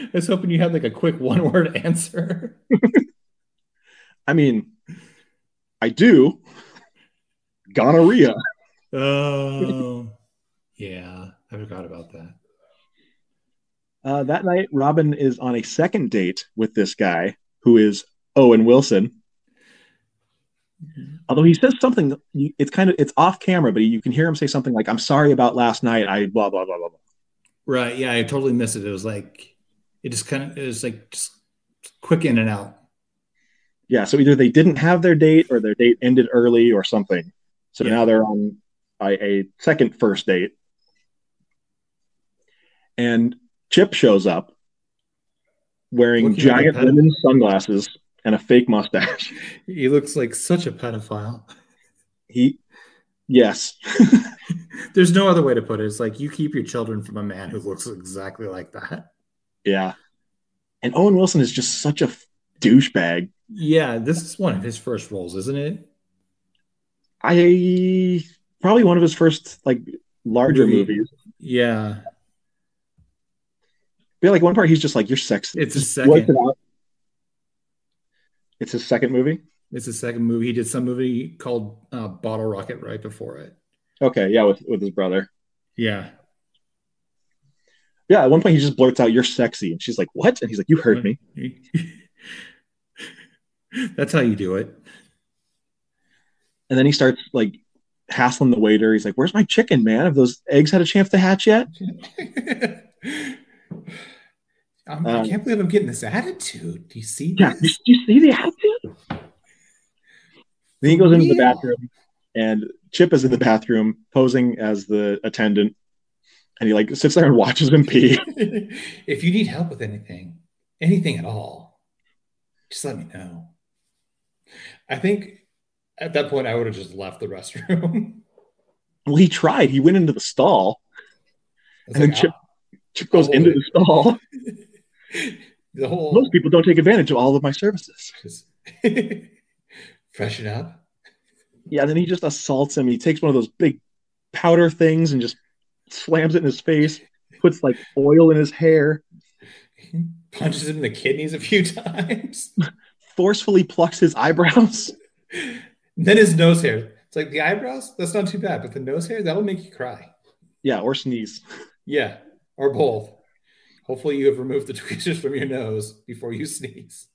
I was hoping you had like a quick one word answer. I mean, I do. Gonorrhea. Oh, yeah. I forgot about that. Uh, that night, Robin is on a second date with this guy who is Owen Wilson. Although he says something, it's kind of it's off camera, but you can hear him say something like, "I'm sorry about last night. I blah blah blah blah blah." Right. Yeah, I totally missed it. It was like it just kind of it was like just quick in and out. Yeah. So either they didn't have their date, or their date ended early, or something. So yeah. now they're on a, a second first date, and Chip shows up wearing Looking giant women's sunglasses and a fake mustache. He looks like such a pedophile. He, yes. There's no other way to put it. It's like you keep your children from a man who looks exactly like that. Yeah. And Owen Wilson is just such a douchebag. Yeah, this is one of his first roles, isn't it? I probably one of his first like larger Movie. movies. Yeah. But like one part, he's just like, "You're sexy." It's a second. It it's his second movie. It's his second movie. He did some movie called uh, Bottle Rocket right before it. Okay, yeah, with with his brother. Yeah. Yeah, at one point he just blurts out, "You're sexy," and she's like, "What?" And he's like, "You heard me." That's how you do it. And then he starts like hassling the waiter. He's like, "Where's my chicken, man? Have those eggs had a chance to hatch yet?" Um, I can't believe I'm getting this attitude. Do you see? Yeah, do you see the attitude? Then he goes into the bathroom, and Chip is in the bathroom posing as the attendant, and he like sits there and watches him pee. if you need help with anything, anything at all, just let me know. I think at that point I would have just left the restroom. well, he tried. He went into the stall, and like, then Chip, Chip goes into the stall. the whole most people don't take advantage of all of my services. Freshen up. Yeah, then he just assaults him. He takes one of those big powder things and just slams it in his face, puts like oil in his hair, punches him in the kidneys a few times, forcefully plucks his eyebrows. Then his nose hair. It's like the eyebrows, that's not too bad, but the nose hair, that'll make you cry. Yeah, or sneeze. Yeah, or both. Hopefully, you have removed the tweezers from your nose before you sneeze.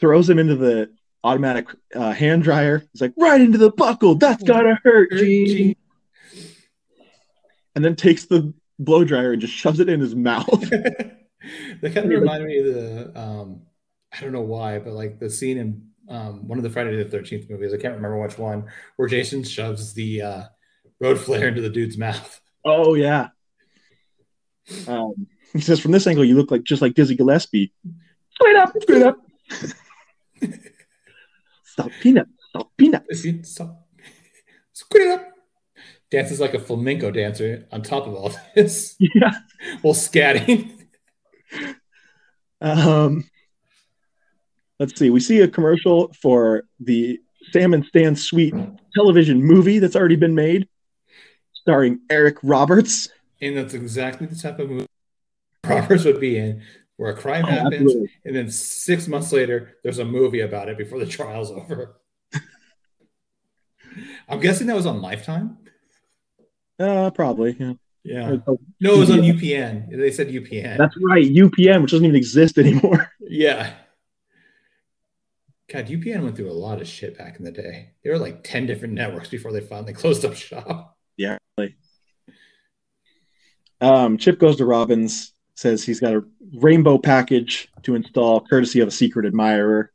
Throws him into the automatic uh, hand dryer. He's like, right into the buckle. That's gotta hurt, Gene. And then takes the blow dryer and just shoves it in his mouth. that kind of reminded me of the, um, I don't know why, but like the scene in um, one of the Friday the Thirteenth movies. I can't remember which one, where Jason shoves the uh, road flare into the dude's mouth. Oh yeah, um, He says, "From this angle, you look like just like Dizzy Gillespie." Straight up, straight up. Salt peanut, salt peanut. Stop. It up. Dances like a flamenco dancer on top of all this Yeah. while scatting. Um, let's see. We see a commercial for the Sam and Stan Sweet television movie that's already been made, starring Eric Roberts. And that's exactly the type of movie Roberts would be in, where a crime Oh, happens, absolutely. and then six months later, there's a movie about it before the trial's over. I'm guessing that was on Lifetime. Uh, probably. Yeah. Yeah. No, it was on UPN. They said UPN. That's right. UPN, which doesn't even exist anymore. yeah. God, UPN went through a lot of shit back in the day. There were like 10 different networks before they finally closed up shop. Um, Chip goes to Robin's, says he's got a rainbow package to install, courtesy of a secret admirer.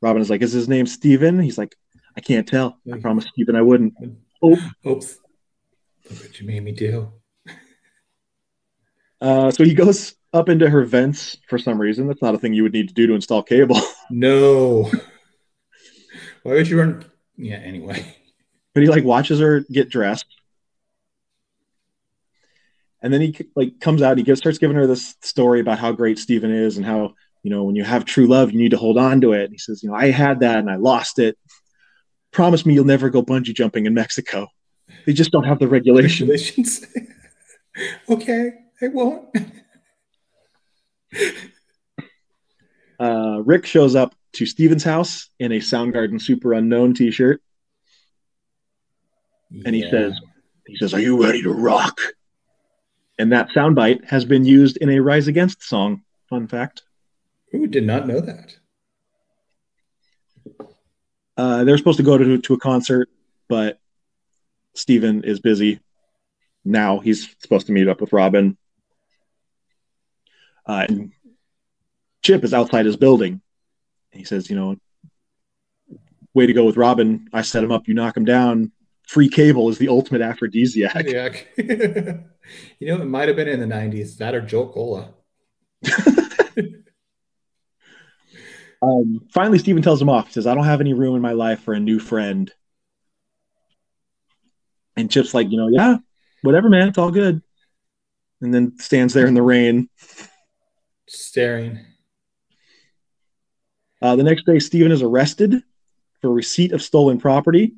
Robin is like, "Is his name Steven? He's like, "I can't tell. I promised Steven I wouldn't." Oh, Oops. Look what you made me do. uh, so he goes up into her vents for some reason. That's not a thing you would need to do to install cable. No. Why would you run? Yeah, anyway. but he like watches her get dressed, and then he like comes out. And he gives, starts giving her this story about how great Steven is and how you know when you have true love, you need to hold on to it. And he says, you know, I had that and I lost it. Promise me you'll never go bungee jumping in Mexico. They just don't have the regulation. Regulations. okay, I won't. Uh, Rick shows up to Steven's house in a Soundgarden Superunknown T-shirt. And he says, he says, "Are you ready to rock?" And that soundbite has been used in a Rise Against song. Fun fact. Who did not know that? Uh, they're supposed to go to, to a concert, but Steven is busy. Now he's supposed to meet up with Robin. Uh, and Chip is outside his building. He says, you know, way to go with Robin. I set him up, you knock him down. Free cable is the ultimate aphrodisiac. You know, it might have been in the 90s. That or Jolt Cola. Um, finally, Steven tells him off. He says, I don't have any room in my life for a new friend. And Chip's like, you know, yeah, whatever, man. It's all good. And then stands there in the rain. Staring. Uh, the next day, Steven is arrested for receipt of stolen property.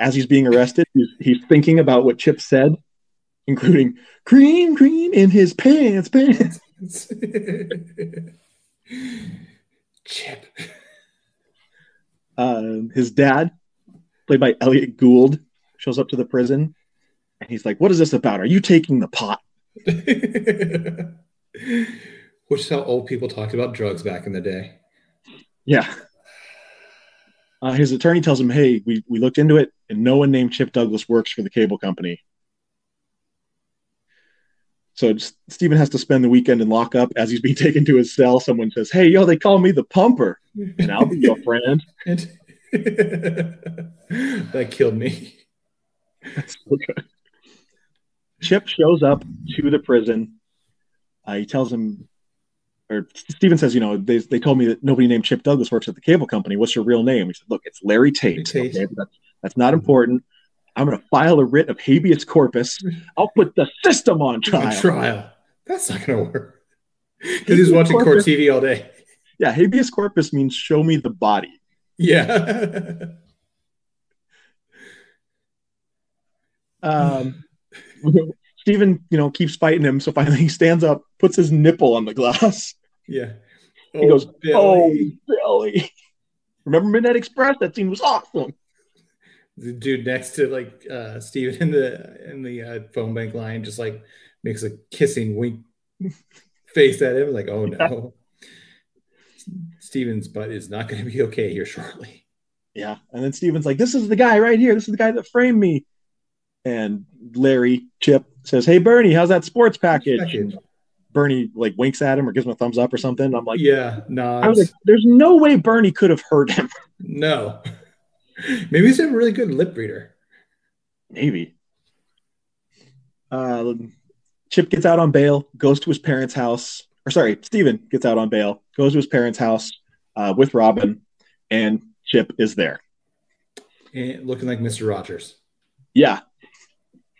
As he's being arrested, he's, he's thinking about what Chip said, including cream, cream in his pants, pants. Chip. Uh, his dad, played by Elliott Gould, shows up to the prison. And he's like, What is this about? Are you taking the pot? Which is how old people talked about drugs back in the day. Yeah. Uh, his attorney tells him, "Hey, we we looked into it, and no one named Chip Douglas works for the cable company." So Steven has to spend the weekend in lockup. As he's being taken to his cell, someone says, "Hey, yo, they call me the Pumper, and I'll be your friend." That killed me. So. Chip shows up to the prison. Uh, he tells him, or Steven says, you know, they, they told me that nobody named Chip Douglas works at the cable company. What's your real name? He said, look, it's Larry Tate. Tate. Okay, that's, that's not important. I'm going to file a writ of habeas corpus. I'll put the system on Trial. trial. trial. That's not going to work. Because he's watching court TV all day. Yeah, habeas corpus means show me the body. Yeah. Um, Steven, you know, keeps fighting him. So finally he stands up, puts his nipple on the glass. Yeah. He goes, Billy. Oh, Billy. Remember Midnight Express? That scene was awesome. the dude next to like uh Steven in the in the uh, phone bank line just like makes a kissing wink face at him like oh no Steven's butt is not going to be okay here shortly Yeah. And then Steven's like, This is the guy right here. This is the guy that framed me. And Larry Chip says, Hey Bernie, how's that sports package? Package. Bernie like winks at him or gives him a thumbs up or something. I'm like, yeah no I was like, There's no way Bernie could have hurt him. no maybe he's a really good lip reader Maybe. Uh, Chip gets out on bail, goes to his parents' house, or sorry, Steven gets out on bail, goes to his parents' house uh, with Robin, and Chip is there. And looking like Mr. Rogers. Yeah.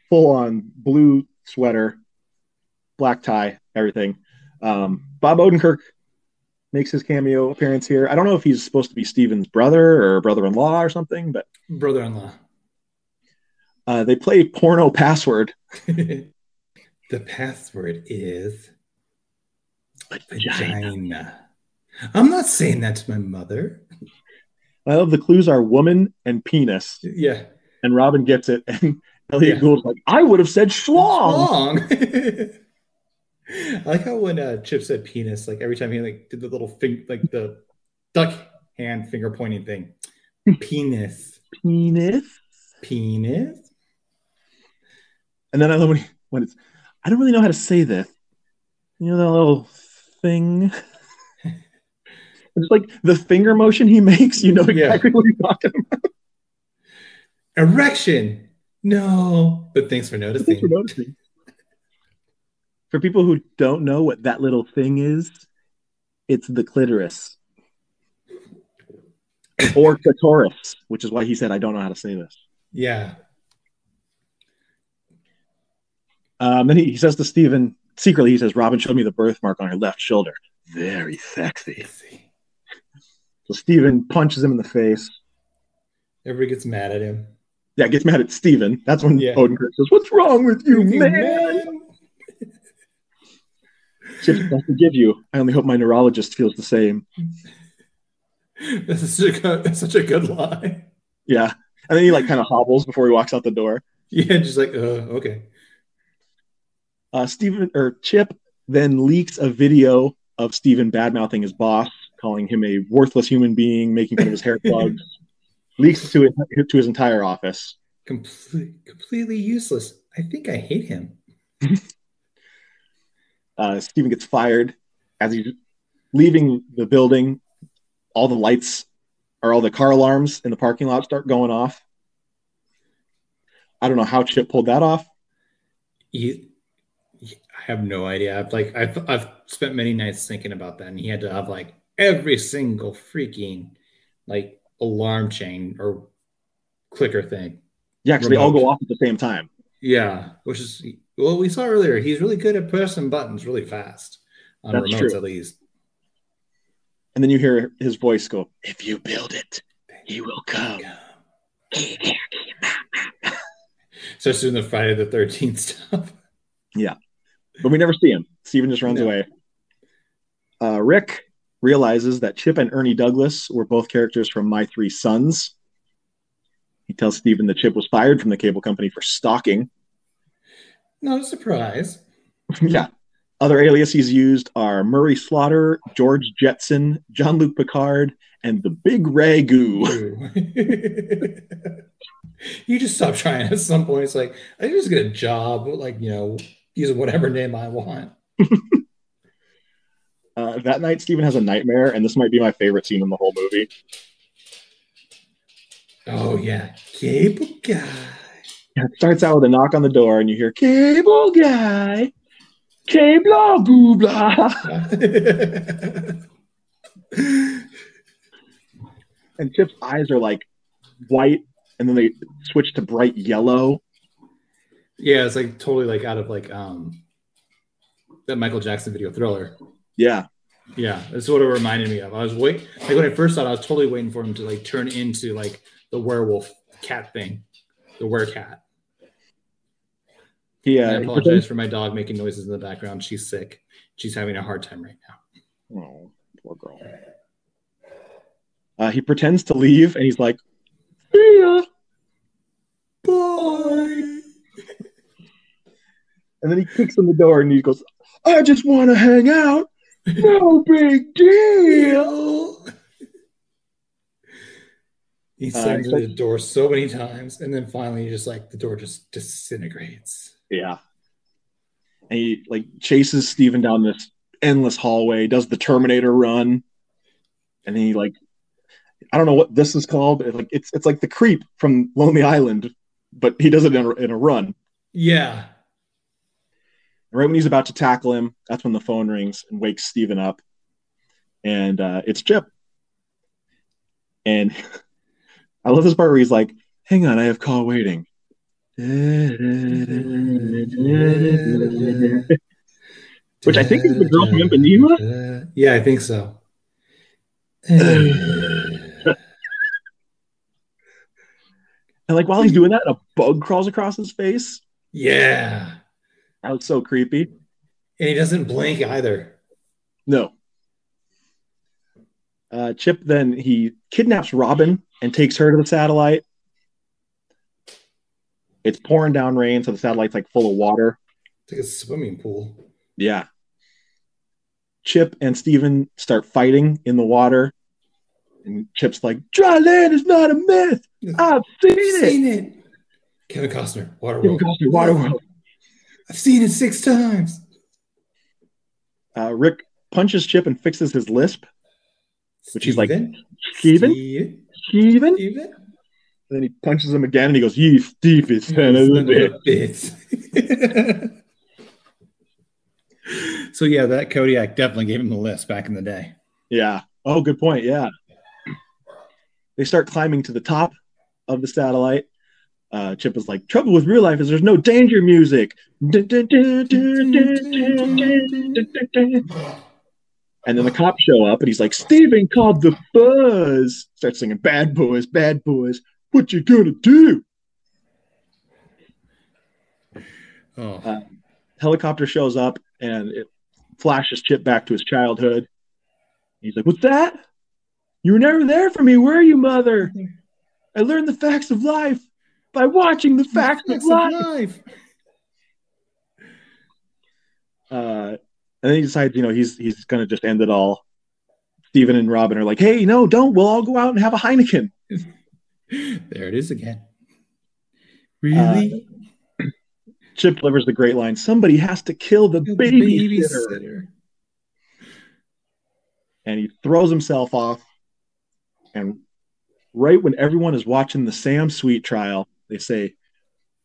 Full on blue sweater, black tie, everything. Um, Bob Odenkirk makes his cameo appearance here. I don't know if he's supposed to be Steven's brother or brother-in-law or something, but Brother-in-law. uh, they play porno password. the password is vagina. I'm not saying that to my mother. I love the clues are woman and penis, Yeah. and Robin gets it, and Elliott Yeah. Gould's like, I would have said schlong. Wrong. I like how when uh, Chip said penis, like every time he like did the little thing, like the duck hand finger pointing thing. Penis. Penis. Penis. And then I love when, he, when it's, I don't really know how to say this. You know that little thing? it's like the finger motion he makes, you know Yeah. exactly what he's talking about. Erection. No. But thanks for Thanks for noticing. For people who don't know what that little thing is, it's the clitoris. or clitoris, which is why he said, I don't know how to say this. Yeah. Um, then he, he says to Steven, secretly, he says, Robin showed me the birthmark on her left shoulder. Very sexy. So Steven punches him in the face. Everybody gets mad at him. Yeah, gets mad at Steven. That's when Yeah. Odenkirk says, What's wrong with you, You man? man. Chip, I forgive you. I only hope my neurologist feels the same. That's such a good, such a good line. Yeah. And then he like kind of hobbles before he walks out the door. Yeah, just like, uh, okay. Uh, Steven or Chip then leaks a video of Steven badmouthing his boss, calling him a worthless human being, making fun of his hair plugs. leaks to his, to his entire office. Complete, completely useless. I think I hate him. Uh, Steven gets fired as he's leaving the building. All the lights or all the car alarms in the parking lot start going off. I don't know how Chip pulled that off. I have no idea. I've like I've I've spent many nights thinking about that, and he had to have like every single freaking like alarm chain or clicker thing. Yeah, because they all go off at the same time. Yeah, which is well, we saw earlier. He's really good at pressing buttons really fast on That's remotes, true. at least. And then you hear his voice go, If you build it, he will come. Especially in the Friday the Thirteenth stuff. Yeah. But we never see him. Steven just runs No. away. Uh, Rick realizes that Chip and Ernie Douglas were both characters from My Three Sons. He tells Steven that Chip was fired from the cable company for stalking. Not a surprise. yeah. Other aliases used are Murray Slaughter, George Jetson, Jean-Luc Picard, and the Big Ragu. you just stop trying at some point. It's like I just get a job, like you know, using whatever name I want. Uh, that night, Steven has a nightmare, and this might be my favorite scene in the whole movie. Oh yeah, cable guy. It starts out with a knock on the door, and you hear "Cable Guy, Cable Boo Blah," and Chip's eyes are like white, and then they switch to bright yellow. yeah, it's like totally like out of like um that Michael Jackson video Thriller. Yeah, Yeah, that's what it reminded me of. I was wait like when I first saw it, I was totally waiting for him to like turn into like the werewolf cat thing, the werecat. he And I uh, apologize for my dog making noises in the background. She's sick. She's having a hard time right now. Oh, poor girl. Uh, he pretends to leave, and he's like, "See ya." Bye. And then he kicks in the door, and he goes, "I just want to hang out. No big deal." He Uh, slams so- the door so many times, and then finally, just like the door just disintegrates. Yeah. And he like chases Steven down this endless hallway, does the Terminator run, and he like I don't know what this is called, but like it's it's like the creep from Lonely Island, but he does it in a, in a run. Yeah, right when he's about to tackle him, that's when the phone rings and wakes Steven up. And uh, it's Chip. And I love this part where he's like, hang on, I have call waiting. Which I think is the girl from Ipanema. Yeah, I think so. And like while he's doing that, a bug crawls across his face. yeah. That was so creepy. And he doesn't blink either. No. Uh, Chip then he kidnaps Robin and takes her to the satellite. It's pouring down rain, so the satellite's like full of water. It's like a swimming pool. Yeah. Chip and Steven start fighting in the water. And Chip's like, dry land is not a myth. I've seen it. Seen it. Kevin Costner, Waterworld. Kevin Costner, Waterworld. I've seen it six times. Uh, Rick punches Chip and fixes his lisp. Which he's like, Steven? Steven? Steven? Steven? And then he punches him again and he goes, You stupid son of a bitch. bitch. so yeah, that Kodiak definitely gave him the list back in the day. Yeah. Oh, good point. Yeah. They start climbing to the top of the satellite. Uh, Chip is like, trouble with real life is there's no danger music. And then the cops show up and he's like, Steven called the buzz. Starts singing, Bad boys, bad boys. What you gonna do? Oh, Uh, Helicopter shows up and it flashes Chip back to his childhood. He's like, What's that? You were never there for me, were you, mother? I learned the facts of life by watching the facts of life. Uh, and then he decides, you know, he's he's gonna just end it all. Steven and Robin are like, hey, no, don't. We'll all go out and have a Heineken. There it is again. Uh, really? Chip delivers the great line, somebody has to kill the The babysitter. babysitter. And he throws himself off. And right when everyone is watching the Sam Sweet trial, they say,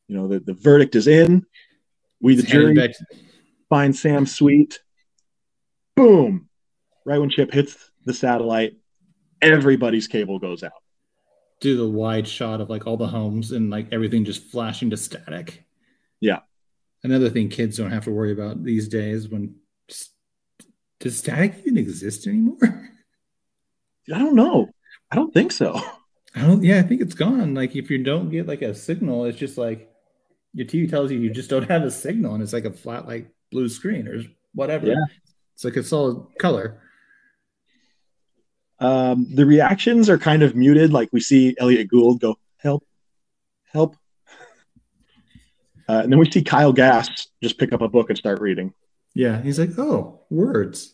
you know, the, the verdict is in. We, the It's jury, find Sam Sweet. Boom. Right when Chip hits the satellite, everybody's cable goes out. Do the wide shot of like all the homes and like everything just flashing to static. Yeah. Another thing kids don't have to worry about these days when does static even exist anymore? I don't know. I don't think so. I don't yeah, I think it's gone. Like if you don't get like a signal, it's just like your TV tells you you just don't have a signal and it's like a flat like blue screen or whatever. Yeah. It's like a solid color. Um, the reactions are kind of muted. Like we see Elliott Gould go, help, help. Uh, and then we see Kyle Gass just pick up a book and start reading. Yeah. He's like, oh, words.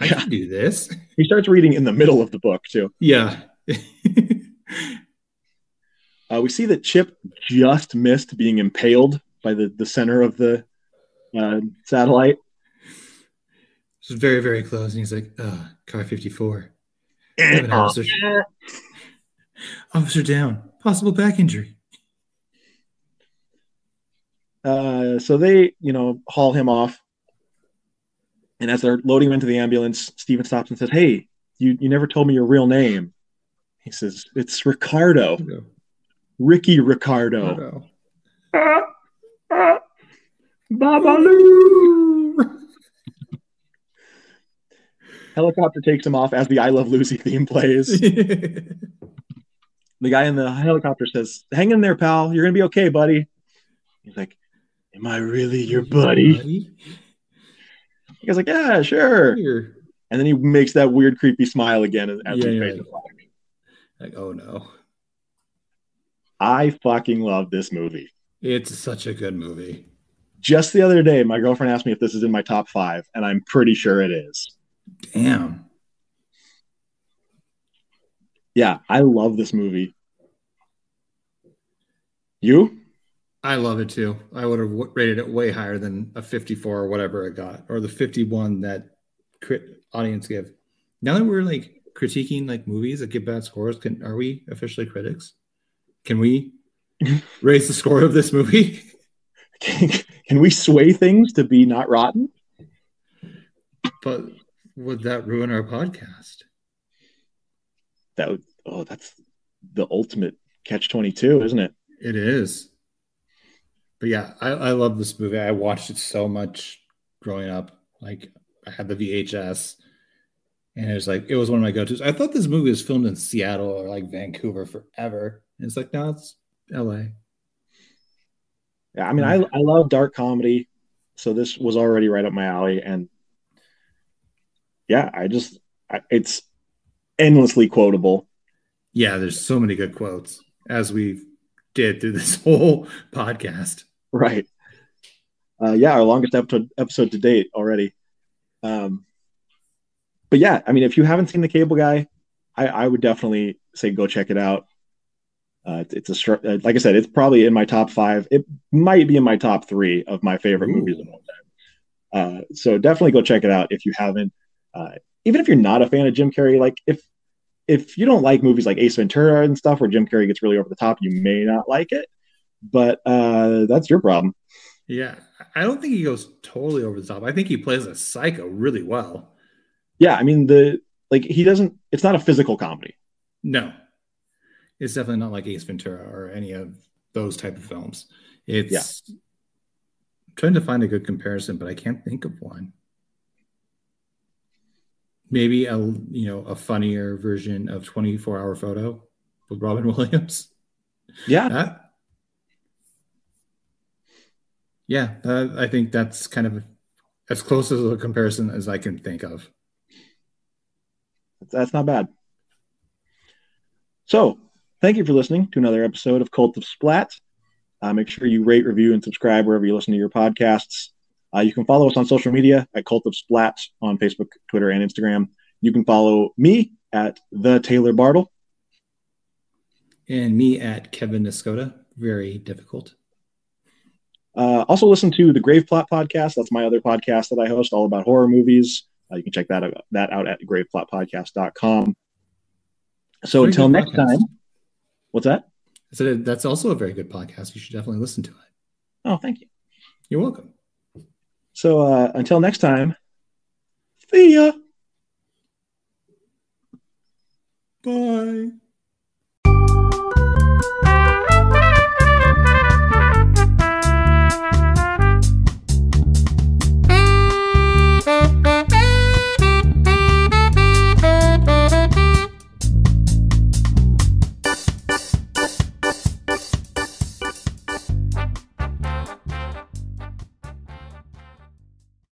I Yeah. can do this. He starts reading in the middle of the book, too. Yeah. Uh, we see that Chip just missed being impaled by the, the center of the uh, satellite. It's very, very close. And he's like, oh, car 54. Seven officers. Officer down. Possible back injury. Uh, so they, you know, haul him off. And as they're loading him into the ambulance, Steven stops and says, Hey, you, you never told me your real name. He says, It's Ricardo, Ricky Ricardo. Uh, uh, Babaloo! Helicopter takes him off as the I Love Lucy theme plays. the guy in the helicopter says, Hang in there, pal. You're going to be okay, buddy. He's like, Am I really your buddy? The guy's like, Yeah, sure. And then he makes that weird, creepy smile again as Yeah, he yeah. fades. Like, oh no. I fucking love this movie. It's such a good movie. Just the other day, my girlfriend asked me if this is in my top five, and I'm pretty sure it is. Damn. Yeah, I love this movie. You? I love it too. I would have rated it way higher than a 54 or whatever it got, or the 51 that crit audience give. Now that we're like critiquing like movies that get bad scores, can are we officially critics? Can we raise the score of this movie? Can, can we sway things to be not rotten? But would that ruin our podcast? That would, oh, that's the ultimate catch twenty two, isn't it? It is. But yeah, I, I love this movie. I watched it so much growing up. Like I had the VHS, and it was like it was one of my go-tos. I thought this movie was filmed in Seattle or like Vancouver forever. And it's like no, it's L.A. Yeah, I mean, I I love dark comedy, so this was already right up my alley, and yeah, I just I, it's endlessly quotable. Yeah, there's so many good quotes as we did through this whole podcast. Right. Uh, yeah, our longest episode episode to date already. Um, but yeah, I mean, if you haven't seen the Cable Guy, I, I would definitely say go check it out. Uh, it's a uh, like I said, it's probably in my top five. It might be in my top three of my favorite Ooh. movies of all time. Uh, so definitely go check it out if you haven't. Uh, even if you're not a fan of Jim Carrey, like if if you don't like movies like Ace Ventura and stuff where Jim Carrey gets really over the top, you may not like it. But uh, that's your problem. Yeah, I don't think he goes totally over the top. I think he plays a psycho really well. Yeah, I mean the like he doesn't. It's not a physical comedy. No, it's definitely not like Ace Ventura or any of those type of films. It's yeah. trying to find a good comparison, but I can't think of one. Maybe a you know a funnier version of 24 Hour Photo with Robin Williams. Yeah. That, yeah, uh, I think that's kind of as close as a comparison as I can think of. That's not bad. So, thank you for listening to another episode of Cult of Splat. Uh, make sure you rate, review, and subscribe wherever you listen to your podcasts. Uh, you can follow us on social media at Cult of Splat on Facebook, Twitter, and Instagram. You can follow me at the Taylor Bartle. And me at Kevin Niscoda. Very difficult. Uh, also, listen to the Grave Plot podcast. That's my other podcast that I host, all about horror movies. Uh, you can check that out, that out at graveplotpodcast.com. So very until next podcast. time, what's that? Said that's also a very good podcast. You should definitely listen to it. Oh, thank you. You're welcome. So uh, until next time, see ya. Bye.